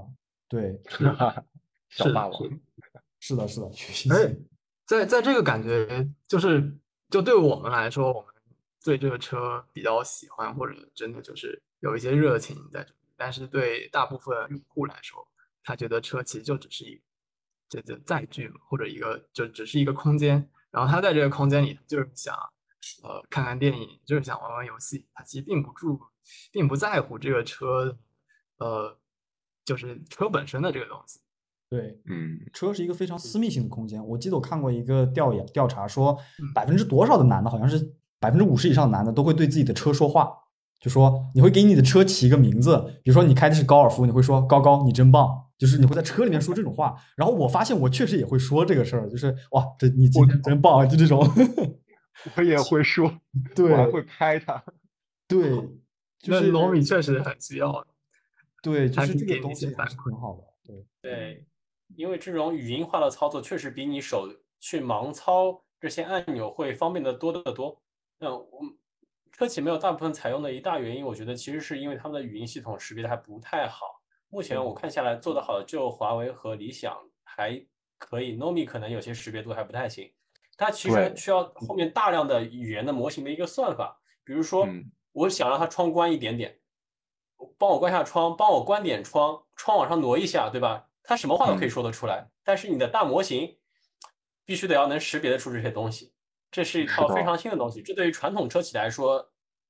对 [laughs] [laughs] 小霸王，是的，是的，学习机。在在这个感觉，就是就对我们来说，我们对这个车比较喜欢，或者真的就是有一些热情在这。但是对大部分用户来说，他觉得车其实就只是一个这这载具，或者一个就只是一个空间。然后他在这个空间里，就是想呃看看电影，就是想玩玩游戏。他其实并不注，并不在乎这个车，呃，就是车本身的这个东西。对，嗯，车是一个非常私密性的空间。我记得我看过一个调研调查说嗯，百分之多少的男的，好像是百分之五十以上的男的都会对自己的车说话，就说你会给你的车起一个名字，比如说你开的是高尔夫，你会说高高你真棒，就是你会在车里面说这种话。然后我发现我确实也会说这个事儿，就是哇，这你今天真棒，就这种。我也 [laughs] 会说，对我还会拍他。对，[laughs] 就那是罗米确实很需要。对，就是这个东西还是挺好的。对，对，因为这种语音化的操作确实比你手去盲操这些按钮会方便的多得多。那我们车企没有大部分采用的一大原因，我觉得其实是因为他们的语音系统识别的还不太好。目前我看下来做得好的就华为和理想还可以，Nomi 可能有些识别度还不太行。它其实需要后面大量的语言的模型的一个算法，比如说嗯我想让它窗关一点点，帮我关下窗，帮我关点窗，窗往上挪一下，对吧？它什么话都可以嗯说得出来，但是你的大模型必须得要能识别得出这些东西，这是一套非常新的东西，这对于传统车企来说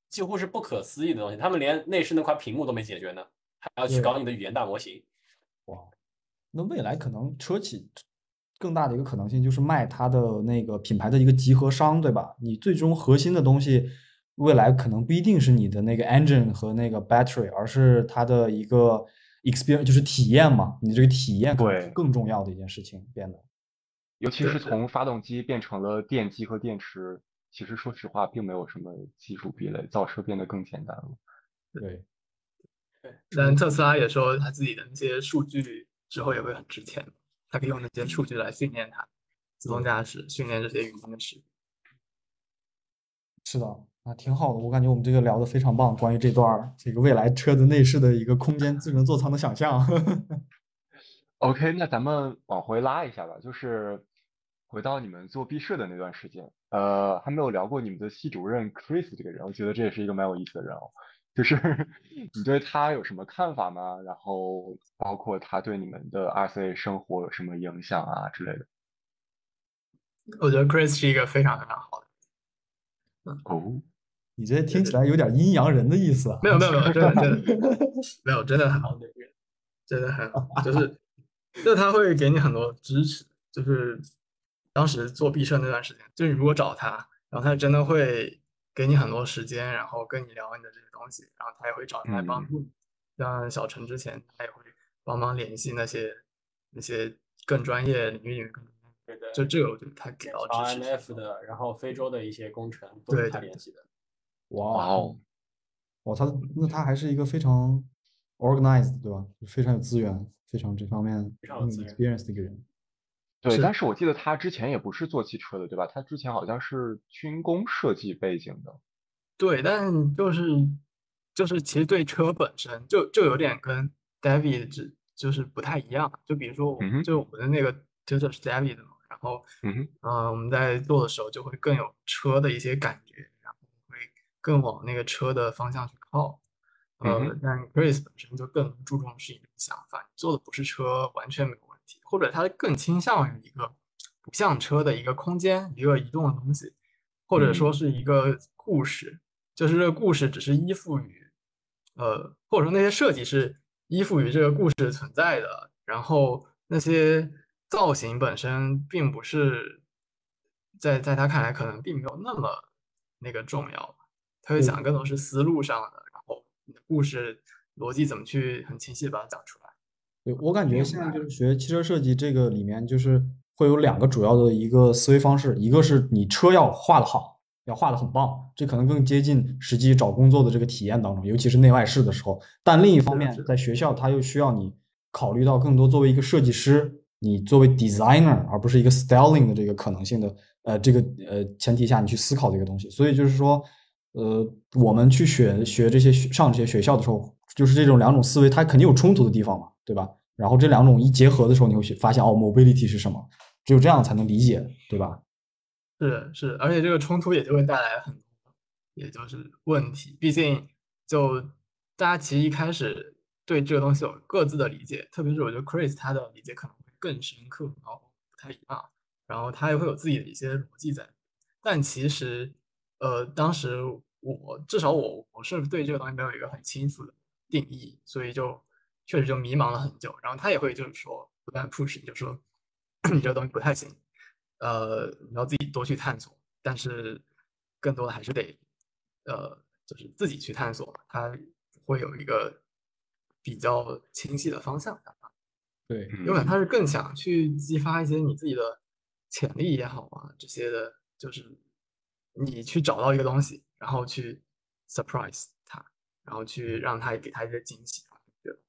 几乎是不可思议的东西，他们连内饰那块屏幕都没解决呢，还要去搞你的语言大模型。哇，那未来可能车企更大的一个可能性就是卖它的那个品牌的一个集合商，对吧？你最终核心的东西，未来可能不一定是你的那个 engine 和那个 battery，而是它的一个 experience，就是体验嘛。你这个体验对更重要的一件事情变得。尤其是从发动机变成了电机和电池，其实说实话并没有什么技术壁垒，造车变得更简单了。对，对，[laughs] 但特斯拉也说他自己的那些数据之后也会很值钱，他可以用那些数据来训练它自动驾驶，训练这些语音的识别。是的，啊，挺好的。我感觉我们这个聊的非常棒，关于这段儿这个未来车子内饰的一个空间智能座舱的想象。[laughs] OK，那咱们往回拉一下吧，就是回到你们做毕设的那段时间，呃，还没有聊过你们的系主任 Chris 这个人，我觉得这也是一个蛮有意思的人哦。就是 [laughs] 你对他有什么看法吗？然后包括他对你们的 RCA 生活有什么影响啊之类的？我觉得 Chris 是一个非常非常好的，哦，你这听起来有点阴阳人的意思啊。没有没有没有，真的真的 [laughs] 没有，真的很好的人，真的很好，就是就他会给你很多支持，就是当时做毕设那段时间，就是你如果找他，然后他真的会给你很多时间，然后跟你聊你的这些东西，然后他也会找你来帮助你。像小陈之前，他也会帮忙联系那些那些更专业领域里面更，对的，就这个我觉得他给到支持。NF 的，然后非洲的一些工程都是他对对联系的。哇哇哦，哇，他那他还是一个非常 organized，对吧？非常有资源，非常这方面非常有资源 experience 的一个人。对，但是我记得他之前也不是做汽车的，对吧？他之前好像是军工设计背景的。对，但就是就是其实对车本身就就有点跟 David 只就是不太一样。就比如说我们就我们的那个 tutor 是 David 嘛，然后嗯我们在做的时候就会更有车的一些感觉，更往那个车的方向去靠。嗯呃哼，但 Grace 本身就更注重是一种想法，你做的不是车完全没有问题，或者它更倾向于一个不像车的一个空间，一个移动的东西，或者说嗯。是一个故事，就是这个故事只是依附于，呃，或者说那些设计是依附于这个故事存在的，然后那些造型本身并不是在在他看来可能并没有那么那个重要，他会对讲更多是思路上的，然后你的故事逻辑怎么去很清晰的把它讲出来。对，我感觉现在就是学汽车设计这个里面，就是会有两个主要的一个思维方式，一个是你车要画的好，要画的很棒，这可能更接近实际找工作的这个体验当中，尤其是内外饰的时候。但另一方面在学校它又需要你考虑到更多作为一个设计师，你作为 designer 而不是一个 styling 的这个可能性的，呃，这个呃前提下你去思考这个东西。所以就是说，呃，我们去学学这些上这些学校的时候，就是这种两种思维，它肯定有冲突的地方嘛，对吧？然后这两种一结合的时候，你会去发现哦，mobility 是什么？只有这样才能理解，对吧？是是，而且这个冲突也就会带来很，也就是问题。毕竟，就大家其实一开始对这个东西有各自的理解，特别是我觉得 Chris 他的理解可能会更深刻，然后不太一样，然后他也会有自己的一些逻辑在。但其实，呃，当时我至少我我是对这个东西没有一个很清楚的定义，所以就确实就迷茫了很久。然后他也会就是说不断 push，你就说 [clears throat] 你这个东西不太行。呃，你要自己多去探索，但是更多的还是得，呃，就是自己去探索嘛，它会有一个比较清晰的方向。对，嗯有可能他是更想去激发一些你自己的潜力也好啊，这些的，就是你去找到一个东西，然后去 surprise 他，然后去让他给他一些惊喜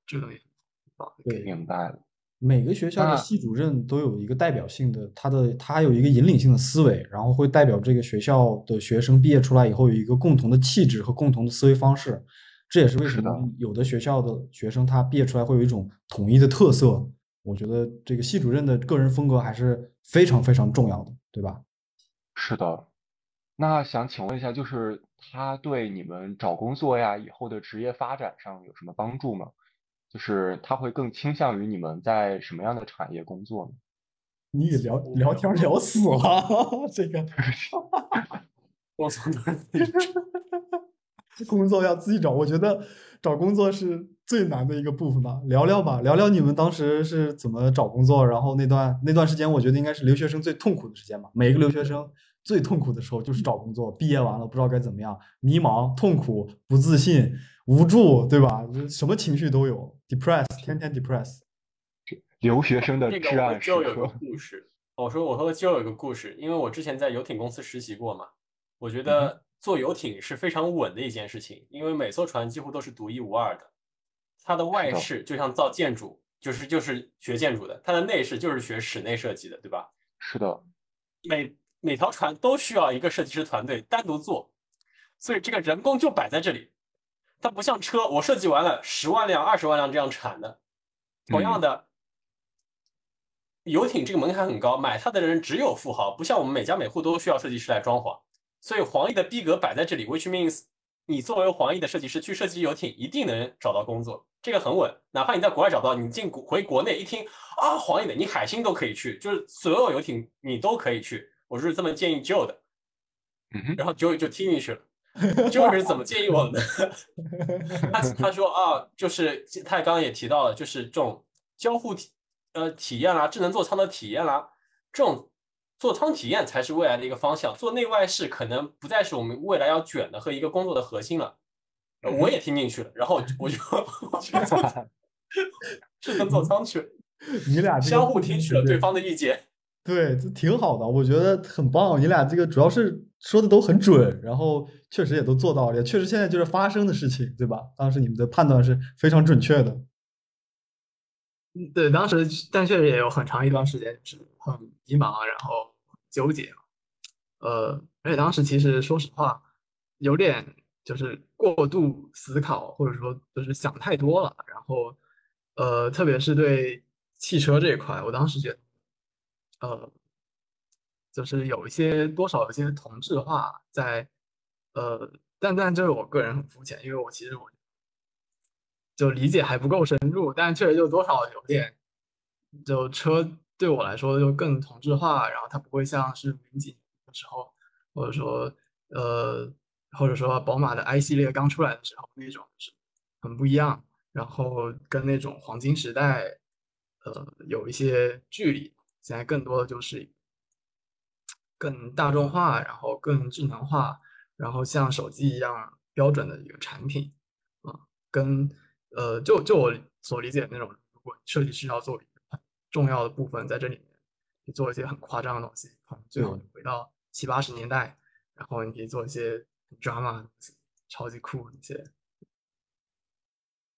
这个东西很棒，对明白了。每个学校的系主任都有一个代表性的，他的他有一个引领性的思维，然后会代表这个学校的学生毕业出来以后有一个共同的气质和共同的思维方式。这也是为什么有的学校的学生他毕业出来会有一种统一的特色。我觉得这个系主任的个人风格还是非常非常重要的，对吧？是的，那想请问一下，就是他对你们找工作呀，以后的职业发展上有什么帮助吗？就是他会更倾向于你们在什么样的产业工作呢？你也聊聊天聊死了，[laughs] 这个 [laughs] 我从哪里找工作要自己找。我觉得找工作是最难的一个部分吧，聊聊吧，聊聊你们当时是怎么找工作，然后那段那段时间，我觉得应该是留学生最痛苦的时间吧。每一个留学生最痛苦的时候就是找工作，毕业完了不知道该怎么样，迷茫、痛苦、不自信、无助，对吧？什么情绪都有，depress，天天 depress。留学生的这至暗时个我就有个刻。故事。我说我和就有一个故事，因为我之前在游艇公司实习过嘛，我觉嗯得坐游艇是非常稳的一件事情，因为每艘船几乎都是独一无二的。它的外的饰就像造建筑，就是就是学建筑的，它的内饰就是学室内设计的，对吧？是的，每每条船都需要一个设计师团队单独做，所以这个人工就摆在这里。它不像车，我设计完了十万辆、二十万辆这样产的。同样的，游艇这个门槛很高，买它的人只有富豪，不像我们每家每户都需要设计师来装潢。所以黄奕的逼格摆在这里，which means 你作为黄奕的设计师去设计游艇，一定能找到工作，这个很稳。哪怕你在国外找不到，你进回国内一听啊，黄奕的，你海星都可以去，就是所有游艇你都可以去。我是这么建议 Joe 的，嗯，然后 Joe 就听进去了。Joe 是怎么建议我们的？[laughs] 他他说啊，就是他刚刚也提到了，就是这种交互体呃体验啦，智能座舱的体验啦，这种座舱体验才是未来的一个方向。做内外饰可能不再是我们未来要卷的和一个工作的核心了。呃我也听进去了，然后我就我就做智能座舱去了，你俩相互听取了对方的意见。对，这挺好的，我觉得很棒。你俩这个主要是说的都很准，然后确实也都做到了，也确实现在就是发生的事情，对吧？当时你们的判断是非常准确的。嗯对，当时但确实也有很长一段时间是很迷茫，然后纠结。呃，而且当时其实说实话，有点就是过度思考，或者说就是想太多了。然后，呃，特别是对汽车这一块，我当时觉得，呃，就是有一些多少有些同质化在，呃，但但这是我个人很肤浅，因为我其实我就理解还不够深入，但确实就多少有点，就车对我来说就更同质化，然后它不会像是零几年的时候，或者说呃，或者说宝马的 i 系列刚出来的时候那种是很不一样，然后跟那种黄金时代，呃，有一些距离。现在更多的就是更大众化，然后更智能化，然后像手机一样标准的一个产品啊，跟呃，就就我所理解的那种，如果设计师要做一个很重要的部分在这里面，你做一些很夸张的东西，可能最好回到七八十年代，然后你可以做一些很 drama 的东西，超级酷的一些。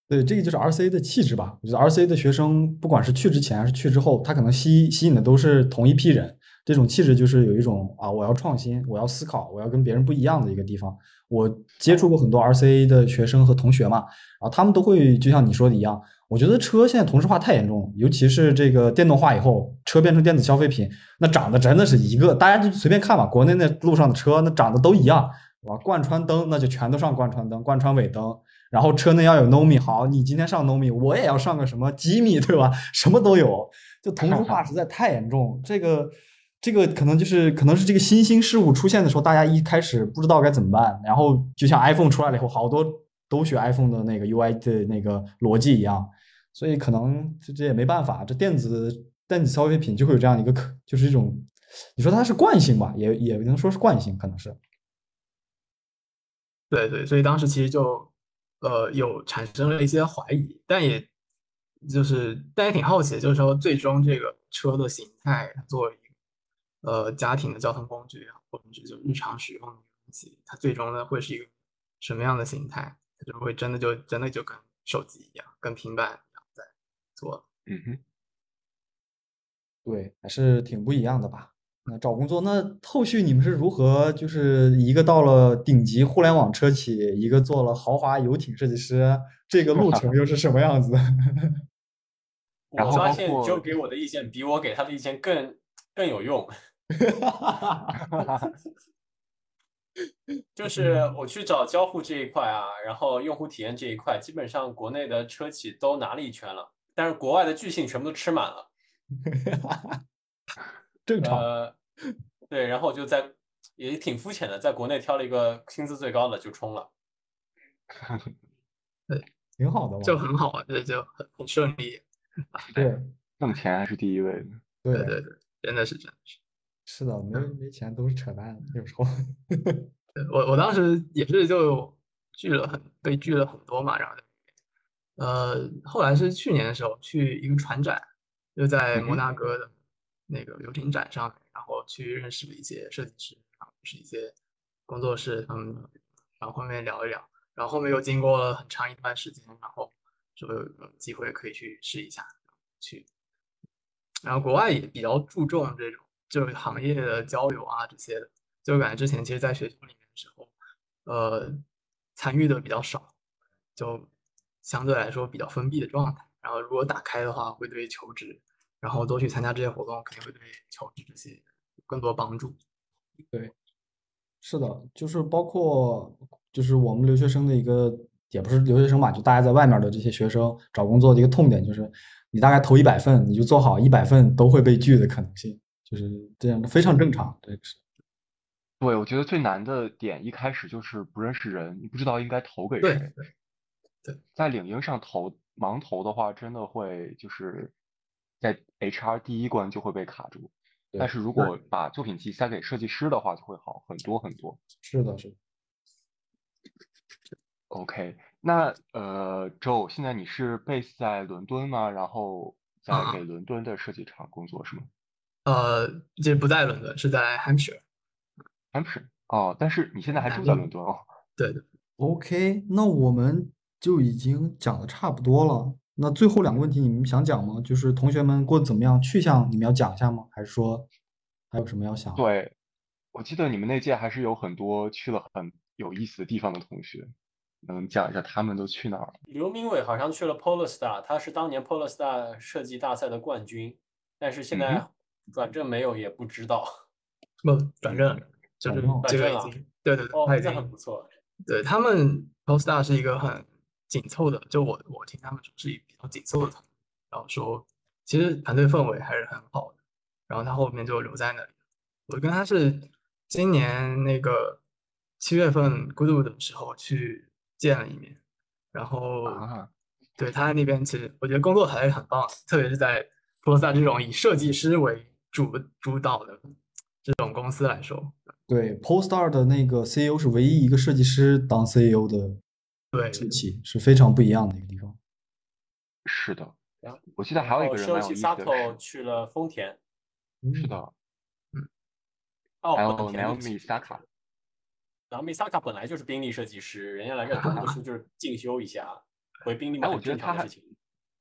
对，这个就是 RCA 的气质吧。我觉得 RCA 的学生，不管是去之前还是去之后，他可能吸吸引的都是同一批人。这种气质就是有一种啊，我要创新，我要思考，我要跟别人不一样的一个地方。我接触过很多 RCA 的学生和同学嘛，然后他们都会就像你说的一样，我觉得车现在同质化太严重了，尤其是这个电动化以后，车变成电子消费品，那长得真的是一个，大家就随便看吧，国内那路上的车那长得都一样，哇，贯穿灯那就全都上贯穿灯、贯穿尾灯。然后车内要有 Nomi，好，你今天上 Nomi，我也要上个什么 Jimmy，对吧？什么都有，[laughs] 就同质化实在太严重。[laughs] 这个，这个可能就是可能是这个新兴事物出现的时候，大家一开始不知道该怎么办。然后就像 iPhone 出来了以后，好多都学 iPhone 的那个 UI 的那个逻辑一样，所以可能这这也没办法，这电子电子消费品就会有这样一个可，就是一种，你说它是惯性吧，也也能说是惯性，可能是。对对，所以当时其实就。呃，有产生了一些怀疑，但也就是，但也挺好奇，就是说，最终这个车的形态作为呃家庭的交通工具啊，或者是就日常使用的东西，它最终呢会是一个什么样的形态？它就会真的就真的就跟手机一样，跟平板一样在做。嗯哼，对，还是挺不一样的吧。那找工作，那后续你们是如何？就是一个到了顶级互联网车企，一个做了豪华游艇设计师，这个路程又是什么样子？[laughs] 我发现就给我的意见比我给他的意见更更有用。[laughs] 就是我去找交互这一块啊，然后用户体验这一块，基本上国内的车企都拿了一圈了，但是国外的巨星全部都吃满了。[laughs] 正常。呃，[laughs] 对，然后我就在也挺肤浅的，在国内挑了一个薪资最高的就冲了。[laughs] 对，挺好的嘛。就很好啊，这就很很顺利。对挣钱还是第一位的。对对对对，真的是真的是。是的，没没钱都是扯淡，有时候。[laughs] 对我我当时也是就拒了很被拒了很多嘛，然后呃后来是去年的时候去一个船展，就在摩纳哥的那个游艇展上面，然后去认识了一些设计师，然后是一些工作室他们，然后后面聊一聊，然后后面又经过了很长一段时间，然后就有有机会可以去试一下去，然后国外也比较注重这种就是行业的交流啊这些的，就感觉之前其实在学校里面的时候，呃，参与的比较少，就相对来说比较封闭的状态。然后如果打开的话，会对求职，然后多去参加这些活动，肯定会对求职这些更多帮助。对是的，就是包括就是我们留学生的一个，也不是留学生吧，就大家在外面的这些学生找工作的一个痛点，就是你大概投一百份，你就做好一百份都会被拒的可能性，就是这样的，非常正常。这个是对，我觉得最难的点一开始就是不认识人，你不知道应该投给对谁。对在领英上投盲投的话，真的会就是在 HR 第一关就会被卡住。但是如果把作品集塞给设计师的话，就会好很多很多。是的，是的。OK，那呃，Joe，现在你是 base 在伦敦吗？然后在啊给伦敦的设计厂工作是吗 [clears throat] 呃，这不在伦敦，是在 Hampshire。？Hampshire 哦，但是你现在还住在伦敦哦。对的，OK，那我们就已经讲的差不多了。那最后两个问题你们想讲吗？就是同学们过得怎么样？去向你们要讲一下吗？还是说还有什么要想？对，我记得你们那届还是有很多去了很有意思的地方的同学，能讲一下他们都去哪儿了？刘明伟好像去了 Polestar，他是当年 Polestar 设计大赛的冠军，但是现嗯在转正没有也不知道。[laughs] 不转正，就是转正这个已转正了经对对对，哦他，已经很不错。对他们 Polestar 是一个很紧凑的，就我我听他们说是一比较紧凑的团队，然后说其实团队氛围还是很好的，然后他后面就留在那里。我跟他是今年那个七月份 Goodwood 的时候去见了一面，然后啊，对他在那边其实我觉得工作还是很棒，特别是在 Polestar 这种以设计师为主主导的这种公司来说，对，Polestar 的那个 CEO 是唯一一个设计师当 CEO 的对时期，是非常不一样的一个地方。是的，我记得还有一个人蛮有 Shoichi 意思的 Sato，去了丰田，是的，哦，还有本田对不 Naomi Saka，然后 Misaka 本来就是宾利设计师，人家来这儿读个书就是进修一下，回宾利哎，嘛我觉得他还正常的事情。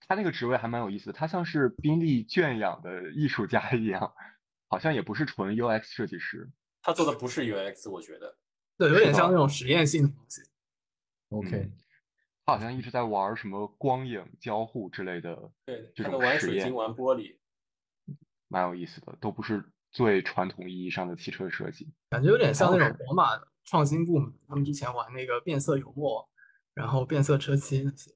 他那个职位还蛮有意思的，他像是宾利圈养的艺术家一样，好像也不是纯 UX 设计师。他做的不是 UX，我觉得。对，有点像那种实验性的东西。OK，嗯他好像一直在玩什么光影交互之类的对，这他能玩水晶，玩玻璃。蛮有意思的，都不是最传统意义上的汽车设计。感觉有点像那种宝马创新部门，他们之前玩那个变色油墨，然后变色车漆那些。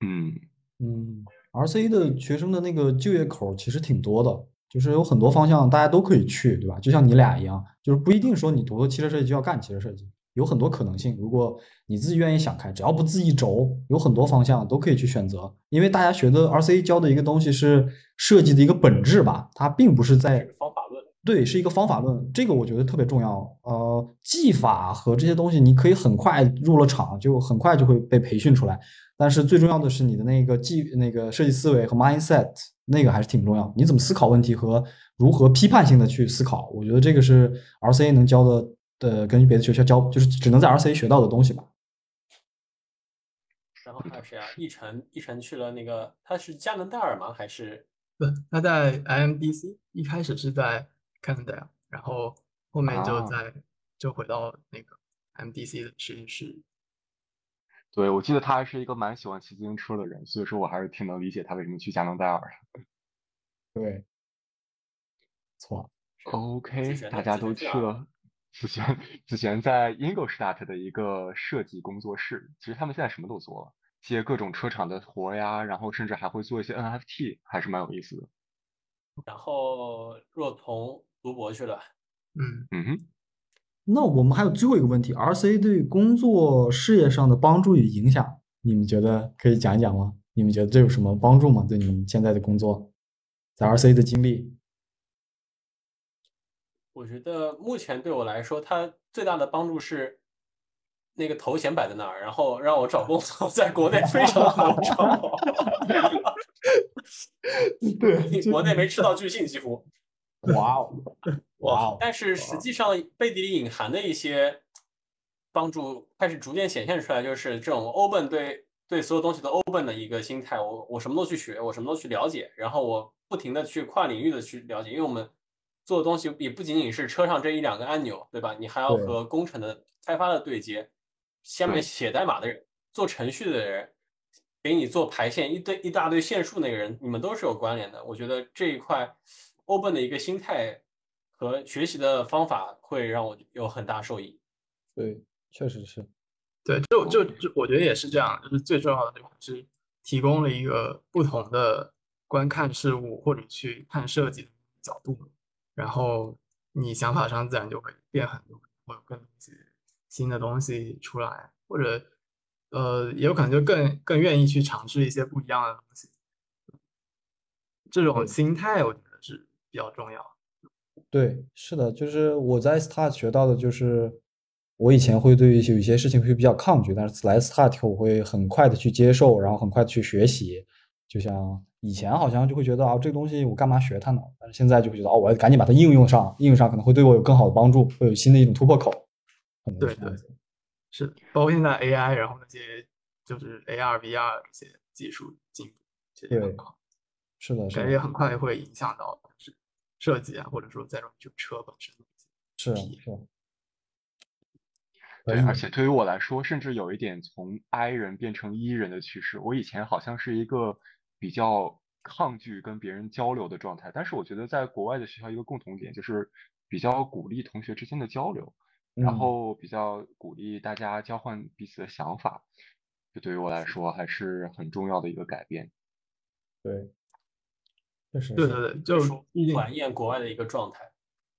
嗯，嗯，RC 的学生的那个就业口其实挺多的，就是有很多方向大家都可以去，对吧？就像你俩一样，就是不一定说你读了汽车设计就要干汽车设计，有很多可能性。如果你自己愿意想开，只要不自己轴，有很多方向都可以去选择。因为大家学的 RCA 教的一个东西是设计的一个本质吧，它并不是在是方法论。对，是一个方法论，这个我觉得特别重要。呃，技法和这些东西，你可以很快入了场，就很快就会被培训出来。但是最重要的是你的那个技、那个设计思维和 mindset，那个还是挺重要。你怎么思考问题和如何批判性的去思考，我觉得这个是 RCA 能教的，呃，根据别的学校教，就是只能在 RCA 学到的东西吧。然后还有谁啊？一晨，一晨去了那个，他是加拿戴尔吗？还是不，他在 IMDC 一开始是在 Canada，然后后面就啊在、就回到那个 MDC 的实验室。对，我记得他还是一个蛮喜欢骑自行车的人，所以说我还是挺能理解他为什么去加拿戴尔的。[laughs] 对，错，OK，大家都去了。子璇，子璇在 Ingolstadt 的一个设计工作室，其实他们现在什么都做了，接各种车厂的活呀，然后甚至还会做一些 NFT，还是蛮有意思的。然后若彤读博去了，嗯，嗯哼，那我们还有最后一个问题：RCA 对工作事业上的帮助与影响，你们觉得可以讲一讲吗？你们觉得这有什么帮助吗？对你们现在的工作，在 RC 的经历？我觉得目前对我来说，它最大的帮助是那个头衔摆在那儿，然后让我找工作在国内非常好 [laughs] 找。[laughs] 对，国内没吃到巨信几乎。哇哦，[laughs] 哇哦！但是实际上背地里隐含的一些帮助开始逐渐显现出来，就是这种 open 对对所有东西都 open 的一个心态。我我什么都去学，我什么都去了解，然后我不停的去跨领域的去了解，因为我们做的东西也不仅仅是车上这一两个按钮，对吧？你还要和工程的开发的对接，下面写代码的人、做程序的人，给你做排线一堆一大堆线数那个人，你们都是有关联的。我觉得这一块。open 的一个心态和学习的方法会让我有很大受益。对，确实是。对，就就就我觉得也是这样，就是最重要的地方是提供了一个不同的观看事物或者去看设计的角度，然后你想法上自然就会变很多，会有更多一些新的东西出来，或者呃，也有可能就更更愿意去尝试一些不一样的东西。这种心态，我觉得是。比较重要，对，是的，就是我在 Start 学到的，就是我以前会对有一些事情会比较抗拒，但是来 Start 我会很快的去接受，然后很快去学习。就像以前好像就会觉得啊，这个东西我干嘛学它呢？但是现在就会觉得哦，我要赶紧把它应用上，应用上可能会对我有更好的帮助，会有新的一种突破口。对对，是，包括现在 AI，然后那些就是 AR、VR 这些技术进步，对，是的，感觉很快会影响到是。设计啊，或者说在这种就车本身是是，对，而且对于我来说，甚至有一点从 I 人变成 E 人的趋势。我以前好像是一个比较抗拒跟别人交流的状态，但是我觉得在国外的学校一个共同点就是比较鼓励同学之间的交流，然后比较鼓励大家交换彼此的想法，这对于我来说还是很重要的一个改变。对。对对对，就是怀念国外的一个状态。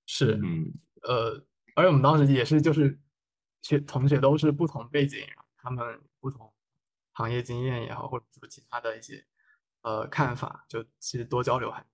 是，嗯，呃，而且我们当时也是，就是学同学都是不同背景，他们不同行业经验也好，或者说其他的一些呃看法，就其实多交流还好。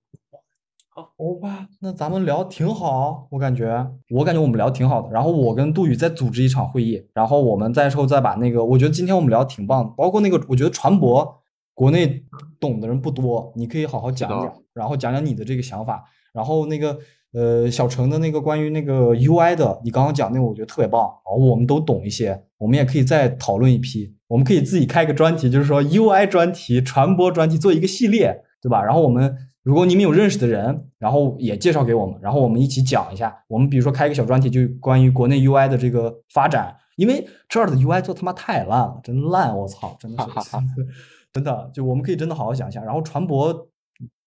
好吧，那咱们聊挺好，我感觉，我感觉我们聊挺好的。然后我跟杜宇再组织一场会议，然后我们再后再把那个，我觉得今天我们聊挺棒的，包括那个，我觉得船舶。国内懂的人不多，你可以好好讲讲，然后讲讲你的这个想法。然后那个呃，小程的那个关于那个 UI 的，你刚刚讲那个，我觉得特别棒。哦，我们都懂一些，我们也可以再讨论一批。我们可以自己开个专题，就是说 UI 专题、传播专题做一个系列，对吧？然后我们如果你们有认识的人，然后也介绍给我们，然后我们一起讲一下。我们比如说开一个小专题，就关于国内 UI 的这个发展，因为这儿的 UI 做他妈太烂了，真烂！我操，真的是。[laughs] 真的，就我们可以真的好好想一下。然后传播，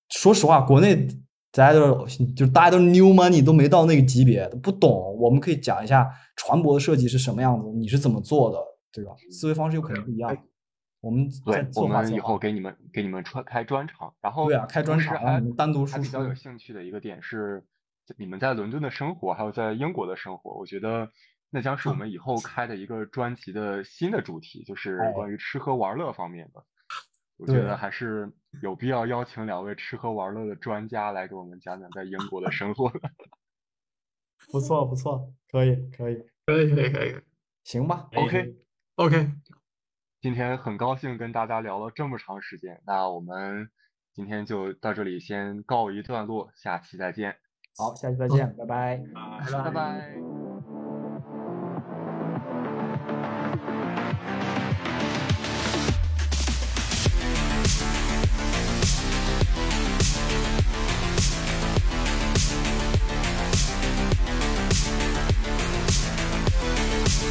说实话，国内大家都是就大家都是 new money 都没到那个级别，不懂。我们可以讲一下船舶的设计是什么样子，你是怎么做的，对吧？思维方式有可能不一样。我们对，我们以后给你们给你们专开专场，然后对啊，开专场，单独还比较有兴趣的一个点是，你们在伦敦的生活，还有在英国的生活，我觉得那将是我们以后开的一个专辑的新的主题，就是关于吃喝玩乐方面的。我觉得还是有必要邀请两位吃喝玩乐的专家来给我们讲讲在英国的生活。[laughs] 不错，不错，可以，可以，可以，可以，可以，行吧？OK，OK。今天很高兴跟大家聊了这么长时间，那我们今天就到这里先告一段落，下期再见。好，下期再见，拜拜，拜拜。